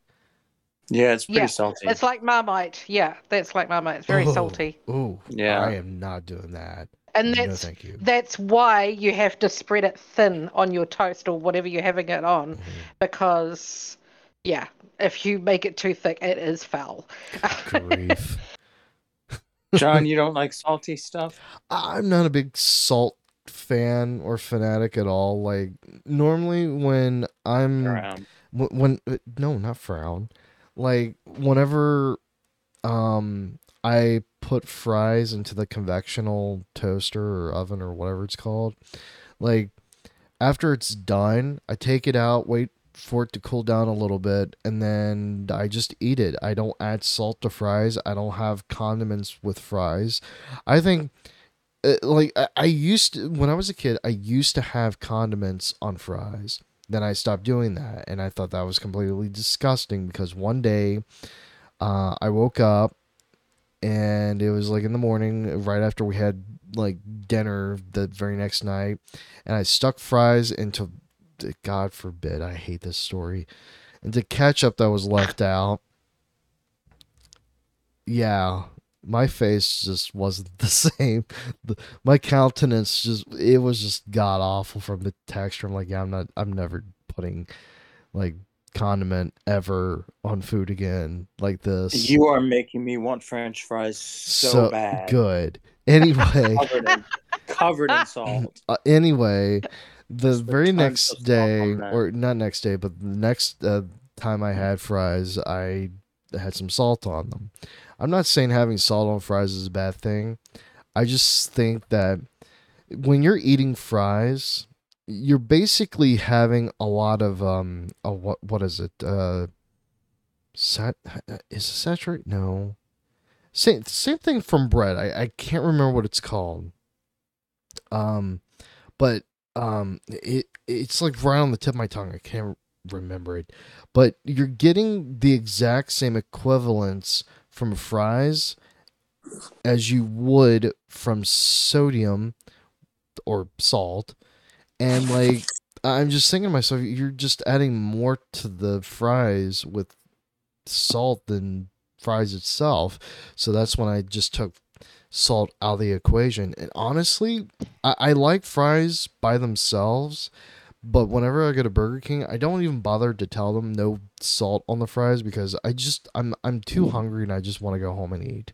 S3: Yeah, it's pretty
S4: Yeah,
S3: salty.
S4: It's like Marmite. Yeah, that's like Marmite. It's very
S1: Oh.
S4: salty.
S1: oh
S3: Yeah.
S1: i am not doing that
S4: And
S1: no
S4: that's
S1: thank you
S4: that's why you have to spread it thin on your toast or whatever you're having it on
S1: Mhm.
S4: because yeah, if you make it too thick it is foul.
S1: grief
S3: Jon, you don't like salty stuff?
S1: I'm not a big salt fan or fanatic at all. Like normally when I'm
S3: Around.
S1: when, when uh, no, not frown. Like whenever um I put fries into the convectional toaster or oven or whatever it's called, like after it's done, I take it out, wait for it to cool down a little bit, and then I just eat it. I don't add salt to fries. I don't have condiments with fries. I think uh, like I, I used to when I was a kid, I used to have condiments on fries. Then I stopped doing that, and I thought that was completely disgusting because one day, uh, I woke up, and it was like in the morning, right after we had like dinner the very next night, and I stuck fries into, God forbid, I hate this story, into ketchup that was left out. Yeah, my face just wasn't the same. The, my countenance just it was just god awful from the texture. I'm like, yeah, I'm not I'm never putting like condiment ever on food again like this.
S3: You are making me want French fries so, bad.
S1: good. Anyway,
S3: Covered in, covered in salt.
S1: uh, anyway, the very next day or not next day, but the next uh, time I had fries, I had some salt on them. I'm not saying having salt on fries is a bad thing. I just think that when you're eating fries, you're basically having a lot of um a, what what is it? Uh sat is it saturate? No. Same same thing from bread. I, I can't remember what it's called. Um but um it it's like right on the tip of my tongue. I can't remember it. But you're getting the exact same equivalence from fries as you would from sodium or salt. And like I'm just thinking to myself, you're just adding more to the fries with salt than fries itself. So that's when I just took salt out of the equation. And honestly, I, I like fries by themselves, but whenever I go to Burger King, I don't even bother to tell them no salt on the fries because I just I'm I'm too hungry and I just want to go home and eat.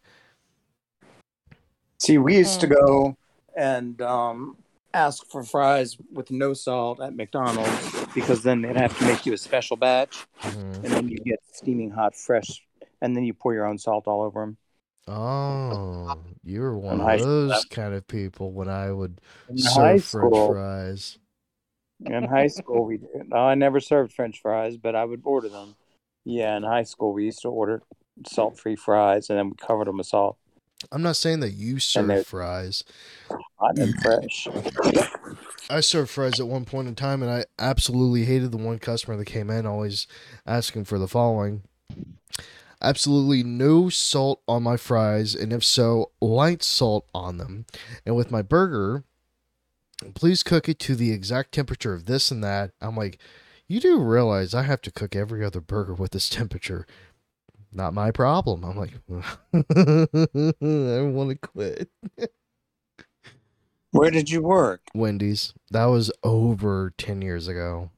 S3: See, we used to
S4: Mm.
S3: go and um, ask for fries with no salt at McDonald's because then they'd have to make you a special batch,
S1: Mhm.
S3: and then you get steaming hot, fresh, and then you pour your own salt all over them.
S1: Oh, you were one of
S3: high school,
S1: those kind of people when I would serve French fries.
S3: In high school, we did. no, I never served French fries, but I would order them. Yeah, in high school, we used to order salt-free fries, and then we covered them with salt,
S1: I'm not saying that you serve fries.
S3: hot and fresh.
S1: I served fries at one point in time, and I absolutely hated the one customer that came in always asking for the following. Absolutely no salt on my fries, and if so, light salt on them. And with my burger, please cook it to the exact temperature of this and that. I'm like, you do realize I have to cook every other burger with this temperature. Not my problem. I'm like, I want to quit.
S3: Where did you work?
S1: Wendy's. That was over 10 years ago.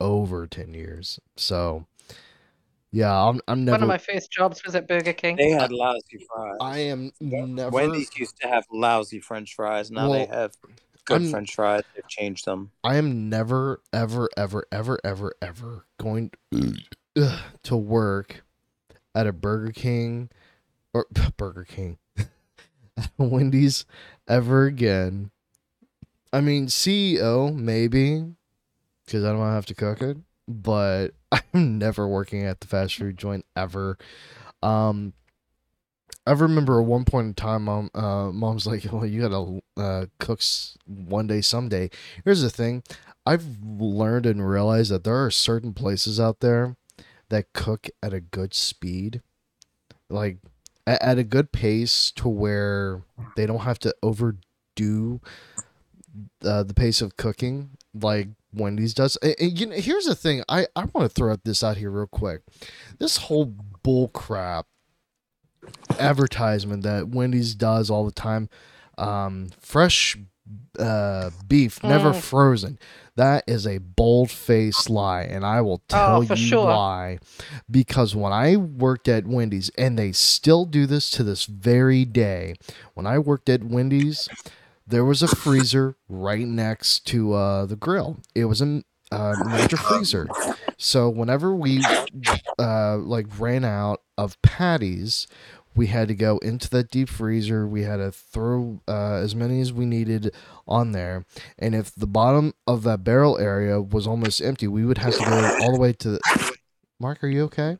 S1: Over 10 years. So, Yeah, I'm. I'm never.
S4: One of my first jobs was at Burger King.
S3: They had lousy fries.
S1: I am never.
S3: Wendy's used to have lousy French fries. Now they have good
S1: I'm-
S3: French fries. They've changed them.
S1: I am never, ever, ever, ever, ever, ever going to work at a Burger King or Burger King, Wendy's ever again. I mean, CEO maybe because I don't want to have to cook it, but I'm never working at the fast food joint ever. Um, I remember at one point in time, mom, uh, mom's like, "Well, you gotta uh, cook one day, someday." Here's the thing: I've learned and realized that there are certain places out there that cook at a good speed, like at a good pace, to where they don't have to overdo uh, the pace of cooking like Wendy's does. And, and, you know, here's the thing: I I want to throw this out here real quick. This whole bull crap advertisement that Wendy's does all the time, um, fresh uh, beef, never
S4: Mm.
S1: frozen. That is a bold faced lie, and I will tell
S4: for
S1: you
S4: sure.
S1: why. Because when I worked at Wendy's, and they still do this to this very day, when I worked at Wendy's, there was a freezer right next to uh, the grill. It was a uh, major freezer. So whenever we uh, like ran out of patties, we had to go into that deep freezer. We had to throw uh, as many as we needed on there, and if the bottom of that barrel area was almost empty, we would have to go all the way to. The... Mark, are you okay?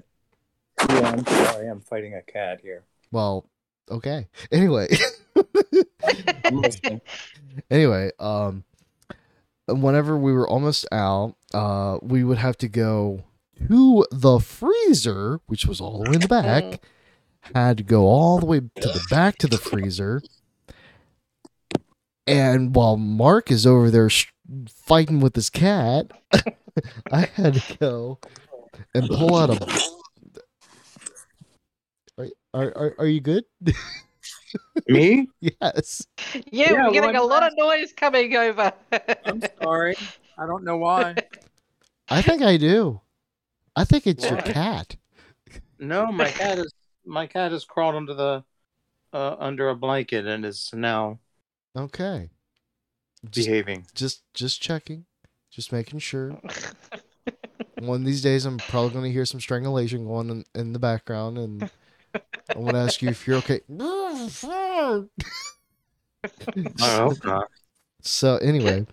S3: Yeah, I'm sorry. I'm fighting a cat here.
S1: Well, okay. Anyway. Anyway, um, whenever we were almost out, uh, we would have to go to the freezer, which was all the way in the back. Had to go all the way to the back to the freezer, and while Mark is over there sh- fighting with his cat, I had to go and pull out a. Are, are, are, are you good?
S3: Me?
S1: yes.
S4: Yeah,
S3: Yeah,
S4: we're getting
S3: I'm
S4: a lot of noise coming over.
S3: I'm sorry. I don't know why.
S1: I think I do. I think it's your cat.
S3: No, my cat is my cat has crawled under the uh, under a blanket and is now
S1: Okay. Just,
S3: behaving.
S1: just just checking. Just making sure. One of these days I'm probably gonna hear some strangulation going in, in the background and I wanna ask you if you're okay.
S3: Hope not.
S1: So anyway,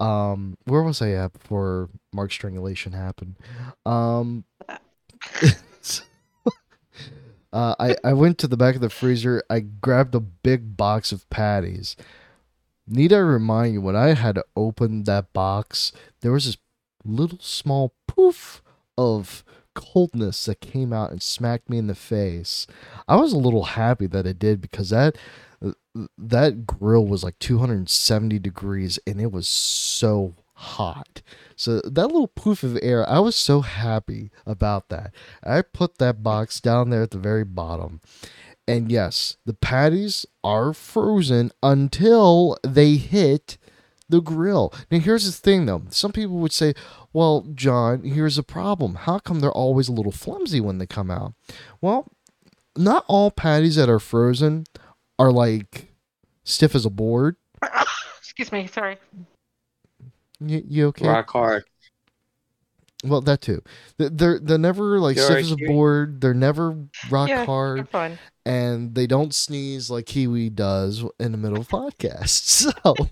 S1: um, where was I at before Mark strangulation happened? Um, so, uh, I I went to the back of the freezer. I grabbed a big box of patties. Need I remind you when I had to open that box, there was this little small poof of coldness that came out and smacked me in the face. I was a little happy that it did because that that grill was like 270 degrees and it was so hot. So that little poof of air, I was so happy about that. I put that box down there at the very bottom. And yes, the patties are frozen until they hit the grill. Now here's the thing though. Some people would say, "Well, Jon, here's a problem. How come they're always a little flimsy when they come out?" Well, not all patties that are frozen are like stiff as a board.
S4: Excuse me, sorry.
S1: You, you okay?
S3: Rock hard.
S1: Well, that too. They- They're they're never like
S3: You
S1: stiff as a board. They're never rock
S4: Yeah,
S1: hard,
S4: fine.
S1: and they don't sneeze like Kiwi does in the middle of podcasts. So,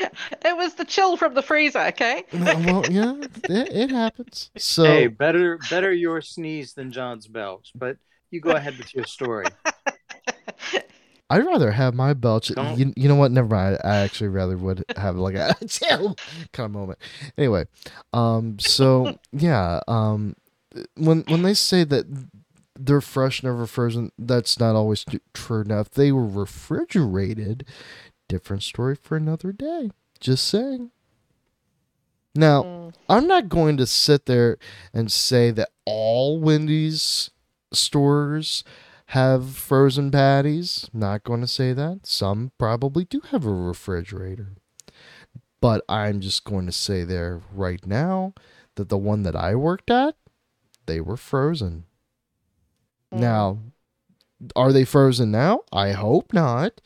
S4: It was the chill from the freezer, okay?
S1: well, yeah, it, it happens. So,
S3: hey, better better your sneeze than Jon's belch. But you go ahead with your story.
S1: I'd rather have my belch. You, you know what? Never mind. I actually rather would have like a chill kind of moment. Anyway, um, so yeah, um, when when they say that they're fresh, never frozen, that's not always true. Now, if they were refrigerated, different story for another day. Just saying. Now,
S4: Mm.
S1: I'm not going to sit there and say that all Wendy's stores have frozen patties. Not going to say that. Some probably do have a refrigerator. But I'm just going to say there right now that the one that I worked at, they were frozen.
S4: Mm.
S1: Now, are they frozen now? I hope not.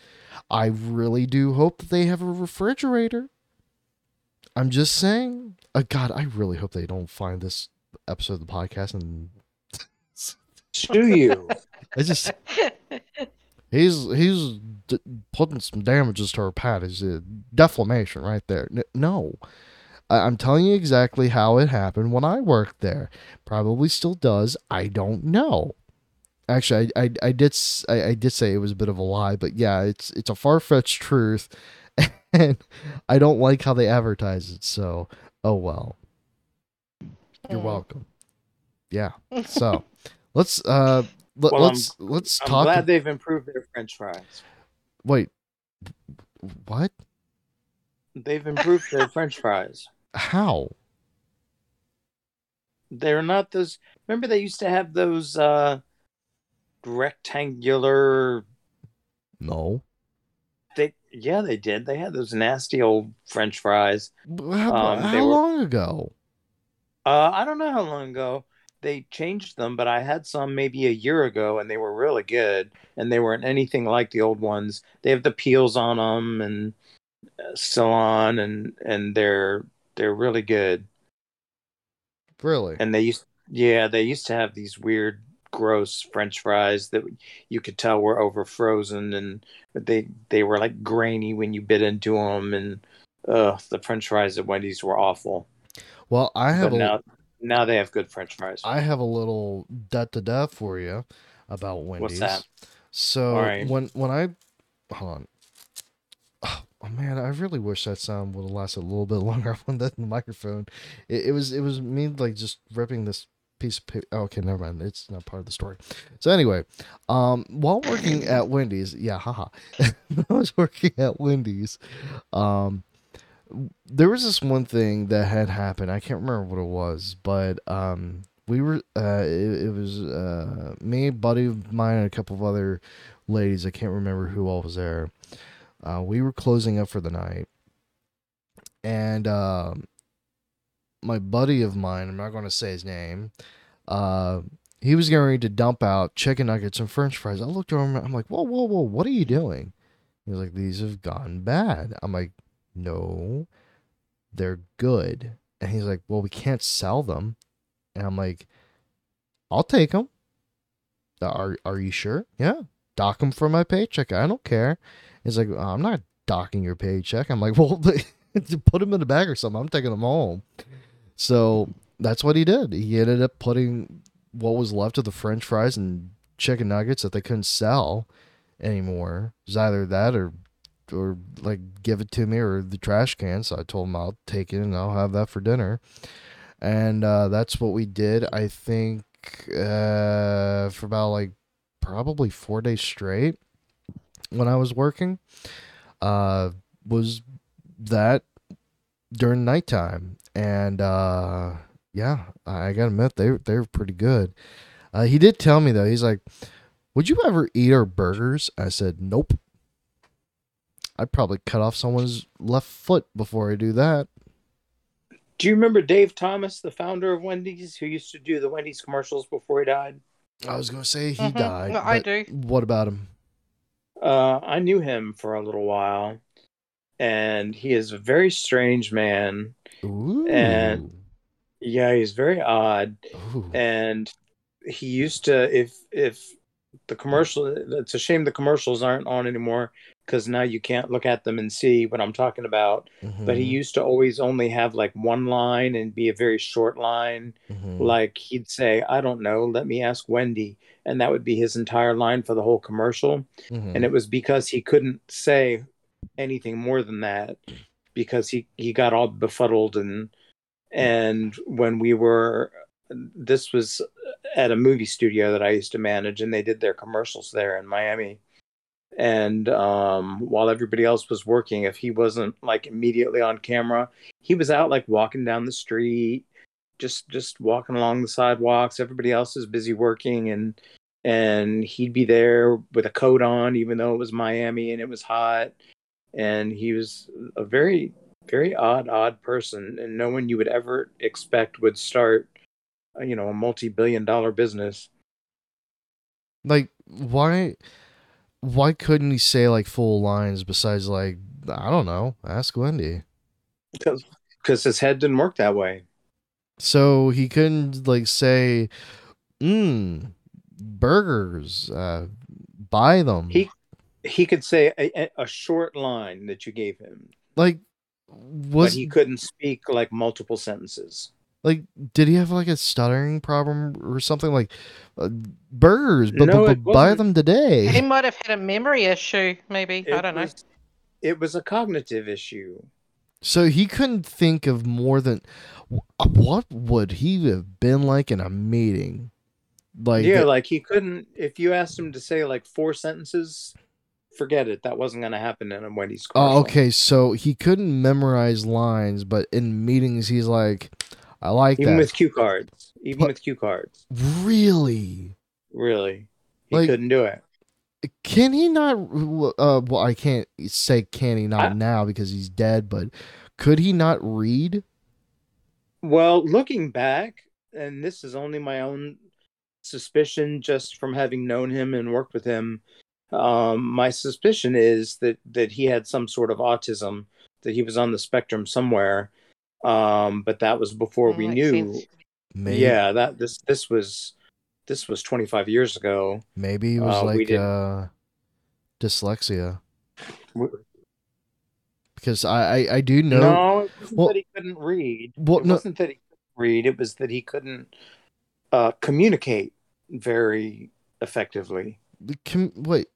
S1: I really do hope that they have a refrigerator. I'm just saying. Uh, God, I really hope they don't find this episode of the podcast and
S3: Do you?
S1: I just he's he's d- putting some damages to her pad. Is a defamation right there? N- no, I- I'm telling you exactly how it happened when I worked there. Probably still does. I don't know. Actually, I, I, I did s- I, I did say it was a bit of a lie, but yeah, it's it's a far fetched truth, and I don't like how they advertise it. So, oh well. You're
S4: Mm.
S1: welcome. Yeah. So, let's uh let,
S3: Well, I'm-
S1: let's let's
S3: I'm
S1: talk.
S3: glad they've improved their French fries.
S1: Wait, what?
S3: They've improved their French fries.
S1: How?
S3: They're not those. Remember, they used to have those uh, rectangular.
S1: No.
S3: They yeah, they did. They had those nasty old French fries.
S1: How,
S3: Um,
S1: how
S3: were-
S1: long ago?
S3: Uh, I don't know how long ago they changed them, but I had some maybe a year ago, and they were really good. And they weren't anything like the old ones. They have the peels on them and uh, so on, and and they're they're really good.
S1: Really?
S3: And they used yeah, they used to have these weird, gross French fries that you could tell were over frozen, and they they were like grainy when you bit into them, and uh, the French fries at Wendy's were awful.
S1: Well, I have
S3: But
S1: a
S3: now now they have good French fries.
S1: I have a little da da da for you about Wendy's.
S3: that?
S1: So
S3: right.
S1: when when I hold on. Oh man, I really wish that sound would have lasted a little bit longer on that microphone. It, it was it was me like just ripping this piece of paper. okay, never mind. It's not part of the story. So anyway, um, while working at Wendy's, yeah, haha, I was working at Wendy's. Um, there was this one thing that had happened. I can't remember what it was, but um, we were uh, it, it was uh, me, buddy of mine, and a couple of other ladies. I can't remember who all was there. Uh, we were closing up for the night, and um, my buddy of mine, I'm not going to say his name, uh, he was getting ready to dump out chicken nuggets and French fries. I looked over him. I'm like, whoa, whoa, whoa, what are you doing? He was like, these have gone bad. I'm like, no, they're good. And he's like, well, we can't sell them. And I'm like, I'll take them. Are are you sure? Yeah, dock them for my paycheck. I don't care. He's like, I'm not docking your paycheck. I'm like, well, put them in a bag or something. I'm taking them home. So that's what he did. He ended up putting what was left of the French fries and chicken nuggets that they couldn't sell anymore. It was either that or or like give it to me or the trash can. So I told him I'll take it and I'll have that for dinner. And uh, that's what we did. I think uh, for about like probably four days straight when I was working. Uh, was that during nighttime and uh yeah i gotta admit they they were pretty good uh he did tell me though he's like would you ever eat our burgers i said nope i'd probably cut off someone's left foot before i do that
S3: Do you remember Dave Thomas, the founder of Wendy's, who used to do the Wendy's commercials before he died?
S1: i was gonna say he
S4: Mhm.
S1: died
S4: No, I do.
S1: what about him
S3: Uh, I knew him for a little while, and he is a very strange man.
S1: Ooh.
S3: And- Yeah, he's very odd,
S1: Ooh.
S3: and he used to if if the commercial. It's a shame the commercials aren't on anymore because now you can't look at them and see what I'm talking about. But he
S1: Mhm,
S3: used to always only have like one line and be a very short line.
S1: mhm.
S3: Like he'd say, "I don't know, let me ask Wendy," and that would be his entire line for the whole commercial.
S1: Mhm.
S3: and it was because he couldn't say anything more than that because he he got all befuddled and and when we were this was at a movie studio that I used to manage and they did their commercials there in Miami. And um while everybody else was working if he wasn't like immediately on camera he was out like walking down the street just just walking along the sidewalks. Everybody else is busy working and and he'd be there with a coat on even though it was Miami and it was hot and he was a very very odd, odd person, and no one you would ever expect would start, you know, a multi-billion-dollar business.
S1: Like why why couldn't he say like full lines besides like I don't know, ask Wendy.
S3: Because his head didn't work that way.
S1: So he couldn't like say, "Mmm, burgers, uh, buy them."
S3: He he could say a, a short line that you gave him,
S1: like was
S3: but he couldn't speak like multiple sentences.
S1: like did he have like a stuttering problem or something like uh, burgers, but
S3: No,
S1: but,
S3: it
S1: but buy them today He
S4: might have had a memory issue, maybe. I don't know.
S3: It was a cognitive issue.
S1: So he couldn't think of more than what would he have been like in a meeting? Like
S3: yeah, like he couldn't. If you asked him to say like four sentences, forget it. That wasn't going to happen in a Wendy's commercial.
S1: Oh, okay. So he couldn't memorize lines, but in meetings he's like, I like
S3: Even
S1: that.
S3: with cue cards. Even
S1: What-
S3: with cue cards.
S1: really?
S3: Really, he
S1: Like-
S3: couldn't do it.
S1: Can he not? Uh, well, I can't say can he not
S3: I-
S1: now because he's dead, but could he not read?
S3: Well, looking back, and this is only my own suspicion just from having known him and worked with him. Um, my suspicion is that that he had some sort of autism, that he was on the spectrum somewhere. Um, but that was before
S4: Mm,
S3: we knew.
S4: sense.
S1: Maybe,
S3: Yeah, that this this was this was 25 years ago.
S1: maybe it was
S3: Uh,
S1: like uh, dyslexia
S3: W-
S1: because I, I I do know.
S3: No, it wasn't
S1: well-
S3: that he couldn't read.
S1: Well,
S3: it
S1: no-
S3: wasn't that he couldn't read. It was that he couldn't uh, communicate very effectively.
S1: com- wait,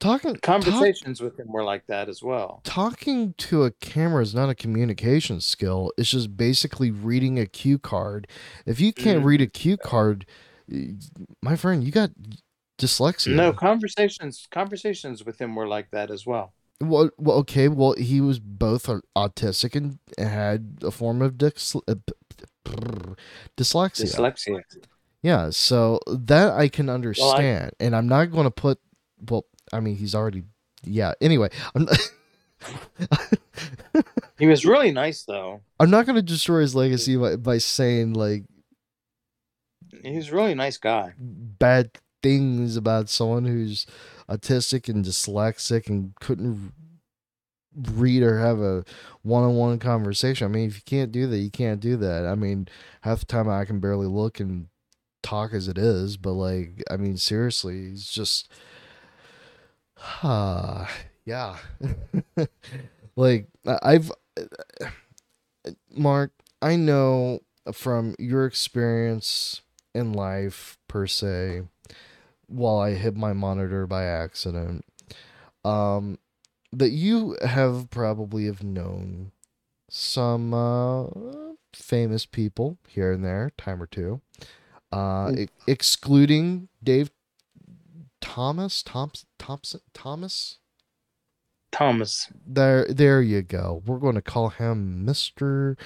S1: talking talk-
S3: Conversations with him were like that as well.
S1: talking to a camera is not a communication skill. It's just basically reading a cue card. If you can't
S3: Mhm.
S1: read a cue card, my friend, you got dyslexia.
S3: No, conversations conversations with him were like that as well.
S1: Well, well, okay. Well, he was both autistic and had a form of dys- uh, dyslexia.
S3: Dyslexia.
S1: Yeah, so that I can understand, and I'm not going to put. Well, I mean, he's already. Yeah. Anyway, I'm.
S3: He was really nice though.
S1: I'm not going to destroy his legacy by, by saying like
S3: he's a really nice guy.
S1: bad things about someone who's autistic and dyslexic and couldn't read or have a one-on-one conversation. I mean, if you can't do that, you can't do that. I mean, half the time I can barely look and talk as it is, but like, I mean, seriously, it's just, yeah. like I've, Mark, I know from your experience in life per se, while I hit my monitor by accident, um, that you have probably have known some uh, famous people here and there, time or two, uh, excluding Dave Thomas, Thompson, Thompson, Thomas.
S3: Thomas.
S1: There, there you go. We're going to call him Mister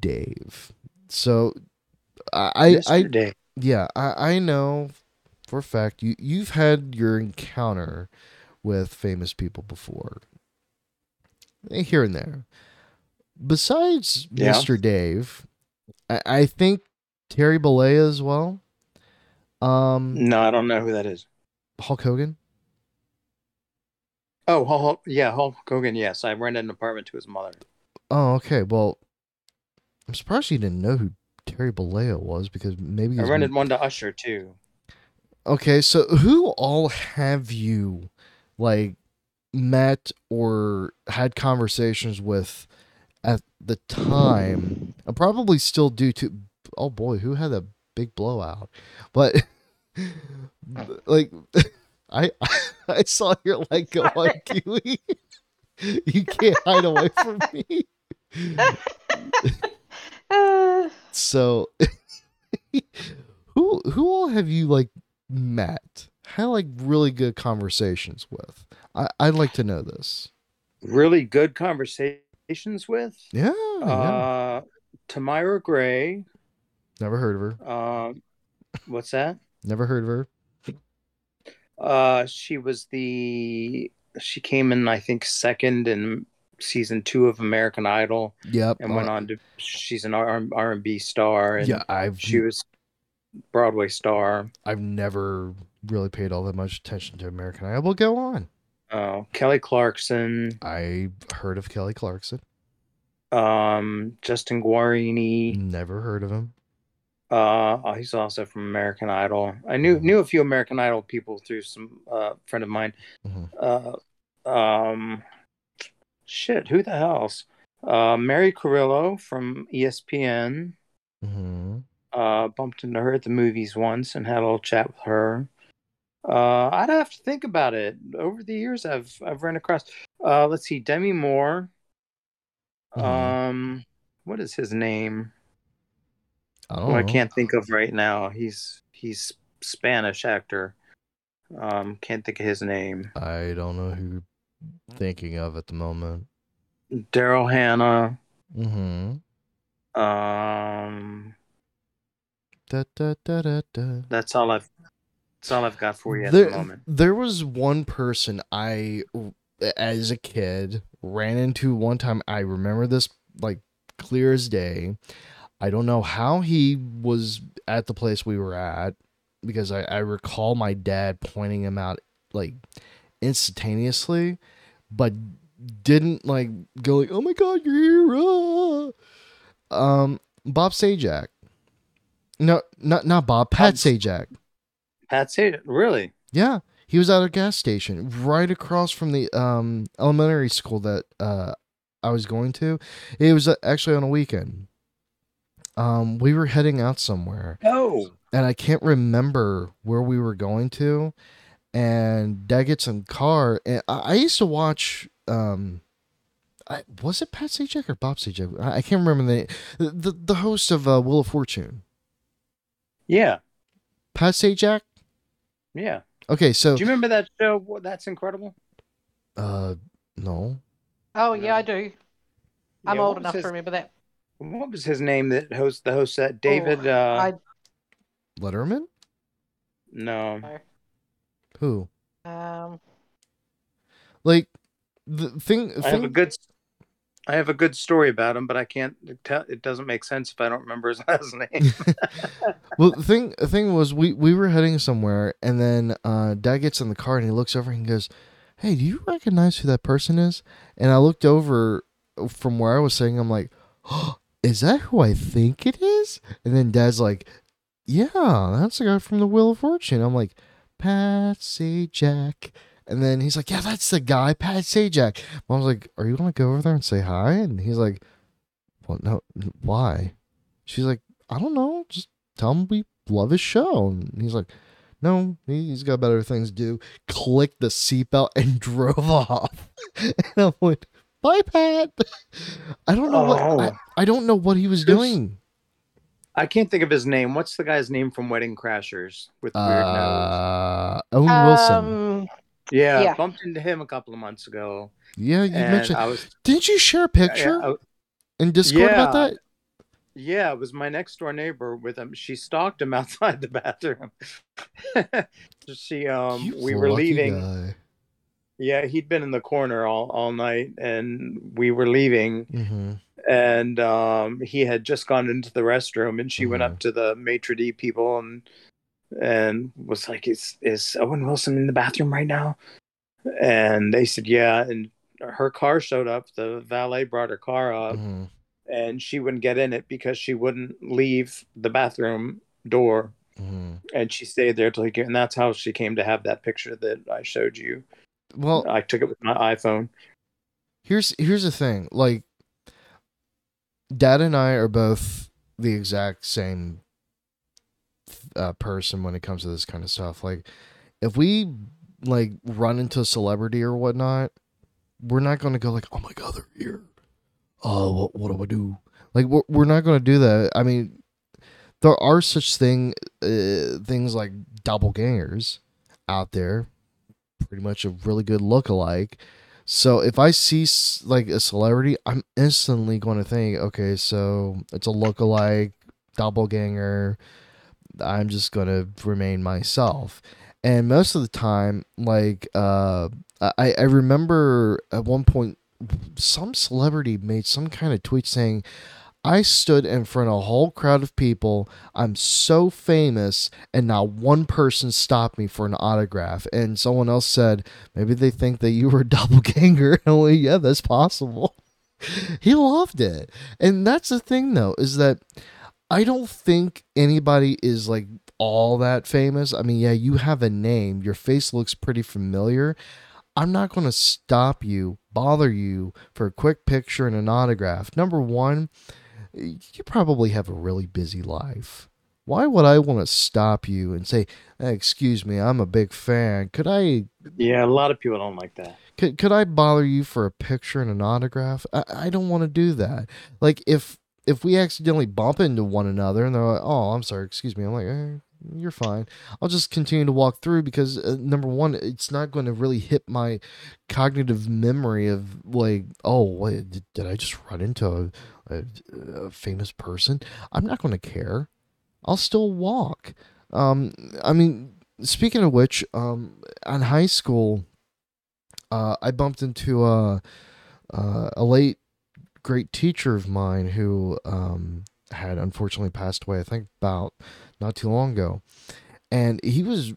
S1: Dave. So, I, I,
S3: Mr.
S1: I
S3: Day.
S1: yeah, I, I know for a fact you you've had your encounter with famous people before. Eh, Here and there. Besides
S3: Yeah.
S1: Mr. Dave, I, I think Terry Bollea as well. Um
S3: No, I don't know who that is.
S1: Hulk Hogan.
S3: Oh, Hulk, yeah, Hulk Hogan. Yes, I rented an apartment to his mother.
S1: Oh, okay. Well, I'm surprised you didn't know who Terry Bollea was because maybe
S3: I rented one to Usher too.
S1: Okay, so who all have you like met or had conversations with at the time? And probably still do to oh boy, who had a big blowout? But like I I saw your light go on Kiwi. You can't hide away from me.
S4: Uh,
S1: So who who all have you like met? Had like really good conversations with? I, I'd like to know this.
S3: Really good conversations with
S1: Yeah, yeah.
S3: uh, Tamyra Gray.
S1: Never heard of her.
S3: Um, what's that?
S1: Never heard of her.
S3: Uh, she was the she came in I think second in season two of American Idol
S1: Yep.
S3: and went
S1: uh,
S3: on to. She's an R R and B star, and
S1: yeah, I've
S3: she was Broadway star.
S1: I've never really paid all that much attention to American Idol. But go on.
S3: Uh, Kelly Clarkson,
S1: I heard of Kelly Clarkson.
S3: um, Justin Guarini.
S1: Never heard of him.
S3: Uh, oh, he's also from American Idol. I knew knew a few American Idol people through some uh, friend of mine.
S1: Mhm.
S3: Uh, um, shit, who the hell's? Uh, Mary Carrillo from ESPN.
S1: hmm
S3: Uh, bumped into her at the movies once and had a little chat with her. Uh, I'd have to think about it. Over the years, I've I've run across. Uh, let's see, Demi Moore.
S1: Mhm.
S3: Um, what is his name?
S1: I don't
S3: I can't think of right now. He's he's Spanish actor. Um, can't think of his name.
S1: I don't know who you're thinking of at the moment.
S3: Daryl Hannah.
S1: Mm-hmm.
S3: Um,
S1: Da, da, da, da, da.
S3: that's all I've that's all I've got for you at
S1: there,
S3: the moment.
S1: there was one person I, as a kid, ran into one time. I remember this like clear as day. I don't know how he was at the place we were at because I, I recall my dad pointing him out like instantaneously, but didn't like go like, "Oh my god, you're here!" ah." Um, Bob Sajak. No, not not Bob. Pat
S3: Bob-
S1: Sajak.
S3: Pat said really.
S1: Yeah, he was at a gas station right across from the um, elementary school that uh, I was going to. It was uh, actually on a weekend. Um, we were heading out somewhere,
S3: Oh,
S1: and I can't remember where we were going to. And Dad gets in car, and I, I used to watch. Um, I, was it Pat Sajak or Bob Sajak? I, I can't remember the the the, the host of uh, Wheel of Fortune.
S3: yeah,
S1: Pat Sajak.
S3: yeah.
S1: Okay, so
S3: Do you remember that show? That's incredible.
S1: uh, no.
S4: Oh yeah, I do. I'm
S3: Yeah,
S4: old enough
S3: his-
S4: to remember that.
S3: What was his name? That host the host that David.
S4: Oh,
S3: uh,
S4: I
S1: Letterman.
S3: no,
S1: Who?
S4: um
S1: Like the thing.
S3: I have a good. I have a good story about him, but I can't tell. It doesn't make sense if I don't remember his last name.
S1: well, the thing. The thing was, we we were heading somewhere, and then uh, Dad gets in the car, and he looks over and he goes, "Hey, do you recognize who that person is?" And I looked over from where I was sitting. I'm like, oh, "Is that who I think it is?" And then Dad's like, "Yeah, that's the guy from the Wheel of Fortune." I'm like, "Pat Sajak." And then he's like, "Yeah, that's the guy, Pat Sajak." Mom's like, "Are you gonna go over there and say hi?" And he's like, "Well, no, why?" She's like, "I don't know. Just tell him we love his show." And he's like, "No, he- he's got better things to do." Clicked the seatbelt and drove off. and I'm like, "Bye, Pat." I don't know what I,
S3: Oh.
S1: I don't know what he was
S3: There's-
S1: doing.
S3: I can't think of his name. What's the guy's name from Wedding Crashers with the weird nose?
S1: Uh, Owen Wilson.
S4: um,
S3: Yeah,
S4: yeah.
S3: bumped into him a couple of months ago,
S1: Yeah, you mentioned.
S3: I was
S1: Didn't you share a picture
S3: yeah, I-
S1: in Discord about that?
S3: yeah, it was my next door neighbor with him. She stalked him outside the bathroom. she um,
S1: You
S3: we were leaving.
S1: guy.
S3: Yeah, he'd been in the corner all all night, and we were leaving,
S1: Mhm.
S3: and um, he had just gone into the restroom, and she went
S1: Mhm.
S3: up to the maitre d people and and was like, "Is is Owen Wilson in the bathroom right now?" And they said, "Yeah." And her car showed up. The valet brought her car up,
S1: Mhm.
S3: and she wouldn't get in it because she wouldn't leave the bathroom door,
S1: Mhm.
S3: and she stayed there till he came. And that's how she came to have that picture that I showed you.
S1: Well,
S3: I took it with my iPhone.
S1: here's here's the thing like dad and i are both the exact same uh, person when it comes to this kind of stuff. Like if we like run into a celebrity or whatnot we're not going to go like oh my god they're here. Oh what, what do i do? Like we're, we're not going to do that. I mean there are such thing uh, things like doppelgangers out there pretty much a really good look-alike so if I see like a celebrity, I'm instantly going to think, okay, so it's a lookalike, doppelganger. I'm just going to remain myself. And most of the time, like uh, I I remember at one point some celebrity made some kind of tweet saying, I stood in front of a whole crowd of people. I'm so famous, and not one person stopped me for an autograph. And someone else said, maybe they think that you were a doppelganger. And well, yeah, that's possible. he loved it. And that's the thing, though, is that I don't think anybody is like all that famous. I mean, yeah, you have a name, your face looks pretty familiar. I'm not going to stop you, bother you for a quick picture and an autograph. Number one, you probably have a really busy life. Why would I want to stop you and say, "Excuse me, I'm a big fan. Could I?"
S3: Yeah, a lot of people don't like that.
S1: Could could I bother you for a picture and an autograph? I, I don't want to do that. Like if if we accidentally bump into one another and they're like, "Oh, I'm sorry, excuse me," I'm like, eh, "You're fine." I'll just continue to walk through because uh, number one, it's not going to really hit my cognitive memory of like, "Oh, did, did I just run into a, a, a famous person?" I'm not going to care. I'll still walk. Um, I mean, speaking of which, um, on high school, uh, I bumped into a uh, a late great teacher of mine who um, had unfortunately passed away. I think about not too long ago, and he was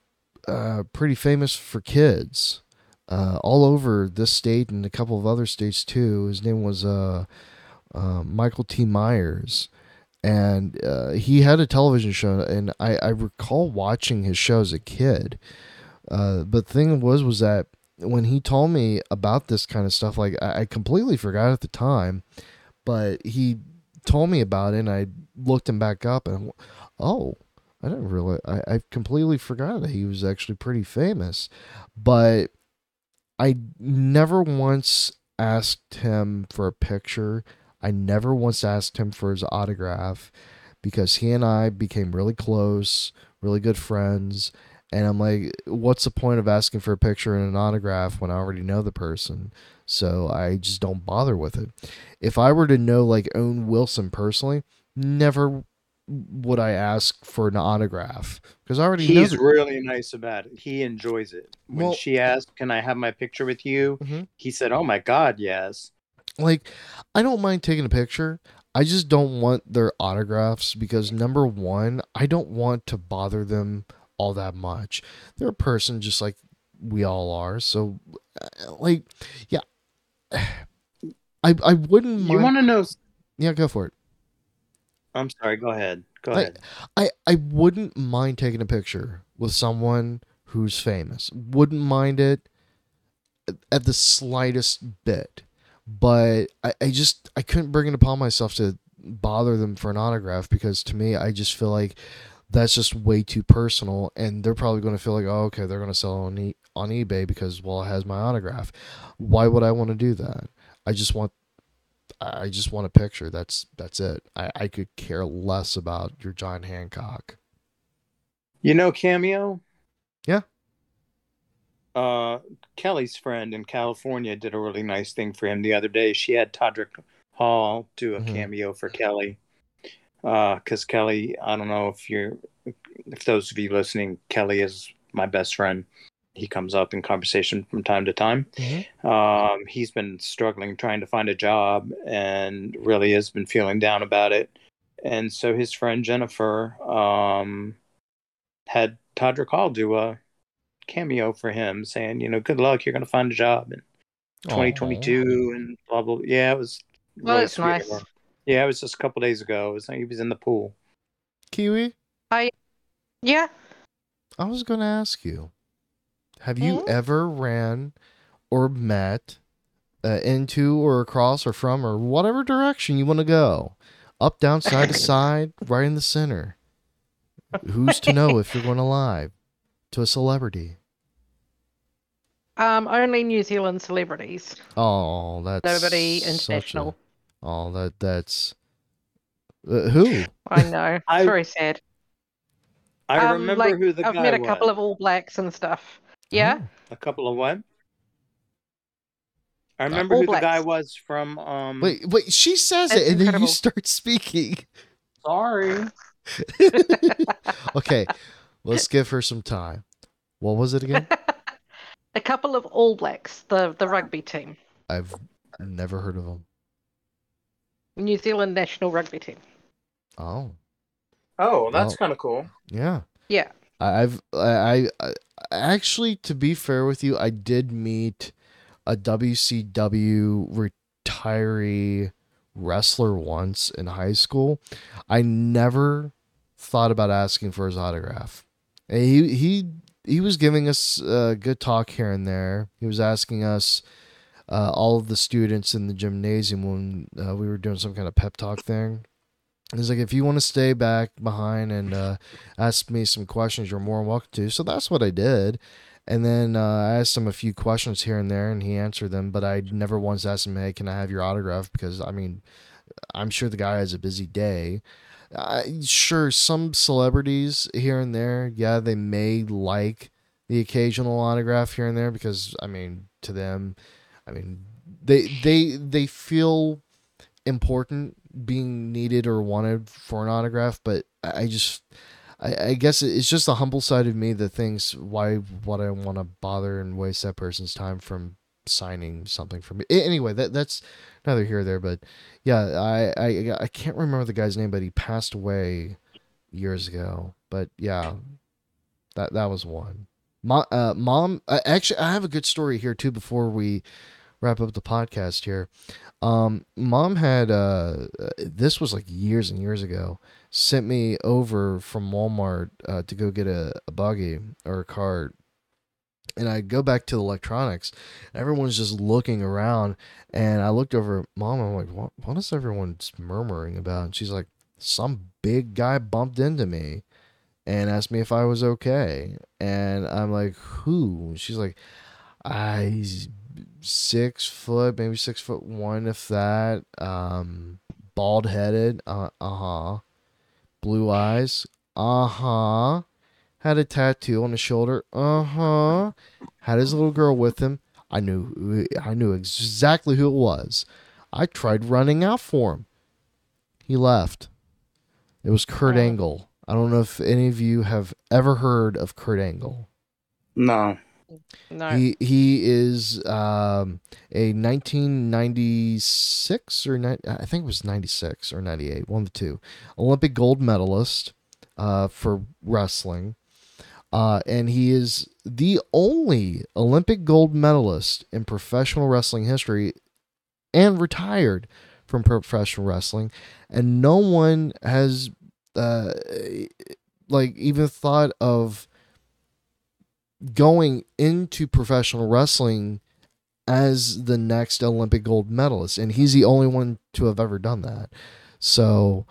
S1: uh, pretty famous for kids uh, all over this state and a couple of other states too. His name was uh, uh, Michael T. Myers. And uh, he had a television show, and I, I recall watching his show as a kid. Uh, but the thing was, was that when he told me about this kind of stuff, like I, I completely forgot at the time, but he told me about it, and I looked him back up, and oh, I didn't really, I, I completely forgot that he was actually pretty famous, but I never once asked him for a picture. I never once asked him for his autograph because he and I became really close, really good friends. And I'm like, what's the point of asking for a picture and an autograph when I already know the person? So I just don't bother with it. If I were to know like Owen Wilson personally, never would I ask for an autograph because I already.
S3: He's really nice about it. He enjoys it. When
S1: Well-
S3: she asked, "Can I have my picture with you?"
S1: Mhm.
S3: he said, "Oh my God, yes."
S1: like I don't mind taking a picture. I just don't want their autographs because number one, I don't want to bother them all that much. They're a person just like we all are. So, uh, like, yeah, I I wouldn't
S3: You want to know?
S1: yeah, go for it.
S3: I'm sorry. Go ahead. Go
S1: I-
S3: ahead.
S1: I I wouldn't mind taking a picture with someone who's famous. Wouldn't mind it at- at the slightest bit. But I, I just I couldn't bring it upon myself to bother them for an autograph because to me I just feel like that's just way too personal and they're probably going to feel like oh okay they're going to sell on e- on eBay because well it has my autograph. Why would I want to do that? I just want I just want a picture. That's that's it. I, I could care less about your John Hancock.
S3: You know Cameo?
S1: Yeah.
S3: Uh, Kelly's friend in California did a really nice thing for him the other day. She had Todrick Hall do a
S1: Mhm.
S3: cameo for Kelly. Because Kelly, I don't know if you're, if those of you listening, Kelly is my best friend. He comes up in conversation from time to time. Um, he's been struggling trying to find a job and really has been feeling down about it. And so his friend Jennifer um, had Todrick Hall do a cameo for him, saying, you know, good luck, you're going to find a job in 2022 and blah, blah, blah. Yeah, it was
S4: Well,
S3: really
S4: that's
S3: sweet
S4: nice.
S3: her. Yeah, it was just a couple days ago. It was he was in the pool.
S1: Kiwi, I.
S4: Yeah.
S1: I was going to ask you have you
S4: Mhm.
S1: ever ran or met uh, into or across or from or whatever direction you want to go? Up, down, side to side, right in the center. Who's to know if you're going to live to a celebrity?
S4: Um, only New Zealand celebrities.
S1: Oh, that's
S4: Nobody
S1: such a-
S4: international.
S1: Oh, that that's uh, who?
S4: I know. It's
S3: I-
S4: very sad.
S3: I
S4: Um,
S3: remember
S4: like,
S3: who the
S4: I've
S3: guy
S4: met a
S3: was.
S4: couple of All Blacks and stuff. Yeah.
S1: Oh.
S3: A couple of what? I remember
S4: All
S3: who the guy was from. Um,
S1: Wait, wait. She says
S4: That's
S1: it, and then you start speaking.
S3: sorry.
S1: okay, let's give her some time. What was it again?
S4: a couple of All Blacks, the the rugby team.
S1: I've Never heard of them.
S4: New Zealand national rugby team.
S1: Oh,
S3: Oh, that's
S1: Well-
S3: kind of cool.
S1: yeah.
S4: Yeah.
S1: I- I've I, I I actually to be fair with you, I did meet a WCW retiree wrestler once in high school. I never thought about asking for his autograph. And He he he was giving us a good talk here and there. He was asking us uh, all of the students in the gymnasium when uh, we were doing some kind of pep talk thing. He's like, if you want to stay back behind and uh, ask me some questions, you're more than welcome to. So that's what I did. And then uh, I asked him a few questions here and there, and he answered them. But I never once asked him, "Hey, can I have your autograph?" Because I mean, I'm sure the guy has a busy day. Sure, some celebrities here and there, yeah, they may like the occasional autograph here and there because I mean, to them, I mean, they they they feel important being needed or wanted for an autograph, but I just I, I guess it's just the humble side of me that thinks why would I want to bother and waste that person's time from signing something for me. Anyway, that that's neither here or there, but yeah, I, I I can't remember the guy's name, but he passed away years ago. But yeah, that that was one. Mom, uh, mom. Uh, actually, I have a good story here too. Before we wrap up the podcast here, um, mom had uh, uh, this was like years and years ago. Sent me over from Walmart uh, to go get a, a buggy or a cart, and I go back to the electronics. Everyone's just looking around, and I looked over at mom. And I'm like, what? What is everyone murmuring about? And she's like, some big guy bumped into me and asked me if I was okay. And I'm like, who? She's like, I he's six foot, maybe six foot one, if that. Um, bald headed. Uh huh. Blue eyes. Uh huh. Had a tattoo on his shoulder. Uh huh. Had his little girl with him. I knew. I knew exactly who it was. I tried running out for him. He left. It was Kurt. Angle. I don't know if any of you have ever heard of Kurt Angle.
S3: No.
S4: No.
S1: He he is um, a 1996 or ni- I think it was 96 or 98, one of the two, Olympic gold medalist uh, for wrestling, uh, and he is the only Olympic gold medalist in professional wrestling history, and retired from professional wrestling, and no one has uh, like even thought of going into professional wrestling as the next Olympic gold medalist, and he's the only one to have ever done that. So,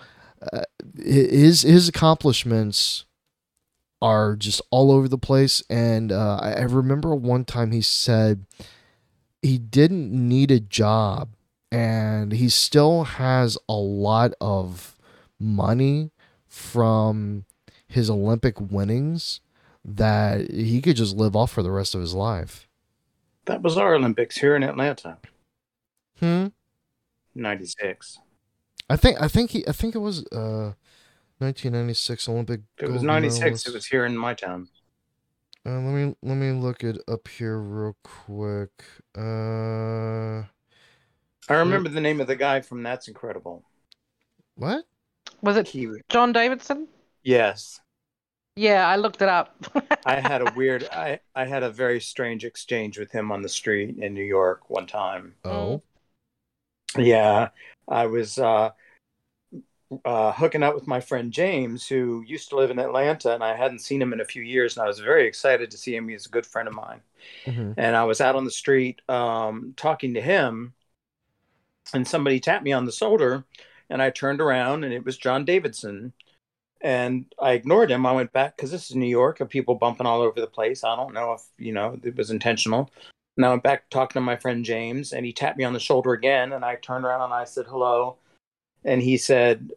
S1: uh, his his accomplishments are just all over the place. And uh, I, I remember one time he said he didn't need a job, and he still has a lot of money from his Olympic winnings that he could just live off for the rest of his life.
S3: That was our Olympics here in Atlanta,
S1: Hmm.
S3: 96.
S1: I think I think he I think it was uh 1996 Olympic.
S3: If it was 96,
S1: medalist.
S3: it was here in my town.
S1: Uh, let me let me look it up here real quick. Uh,
S3: I remember the name of the guy from That's Incredible.
S1: what?
S4: Was it
S3: He,
S4: John Davidson?
S3: yes.
S4: Yeah, I looked it up.
S3: I had a weird, I, I had a very strange exchange with him on the street in New York one time.
S1: Oh,
S3: Yeah, I was uh, uh, hooking up with my friend James, who used to live in Atlanta, and I hadn't seen him in a few years, and I was very excited to see him. He's a good friend of mine,
S1: Mhm.
S3: and I was out on the street um, talking to him, and somebody tapped me on the shoulder, and I turned around, and it was John Davidson, and I ignored him. I went back because this is New York, of people bumping all over the place. I don't know if you know it was intentional. And I went back talking to my friend James, and he tapped me on the shoulder again. And I turned around and I said, hello. And he said,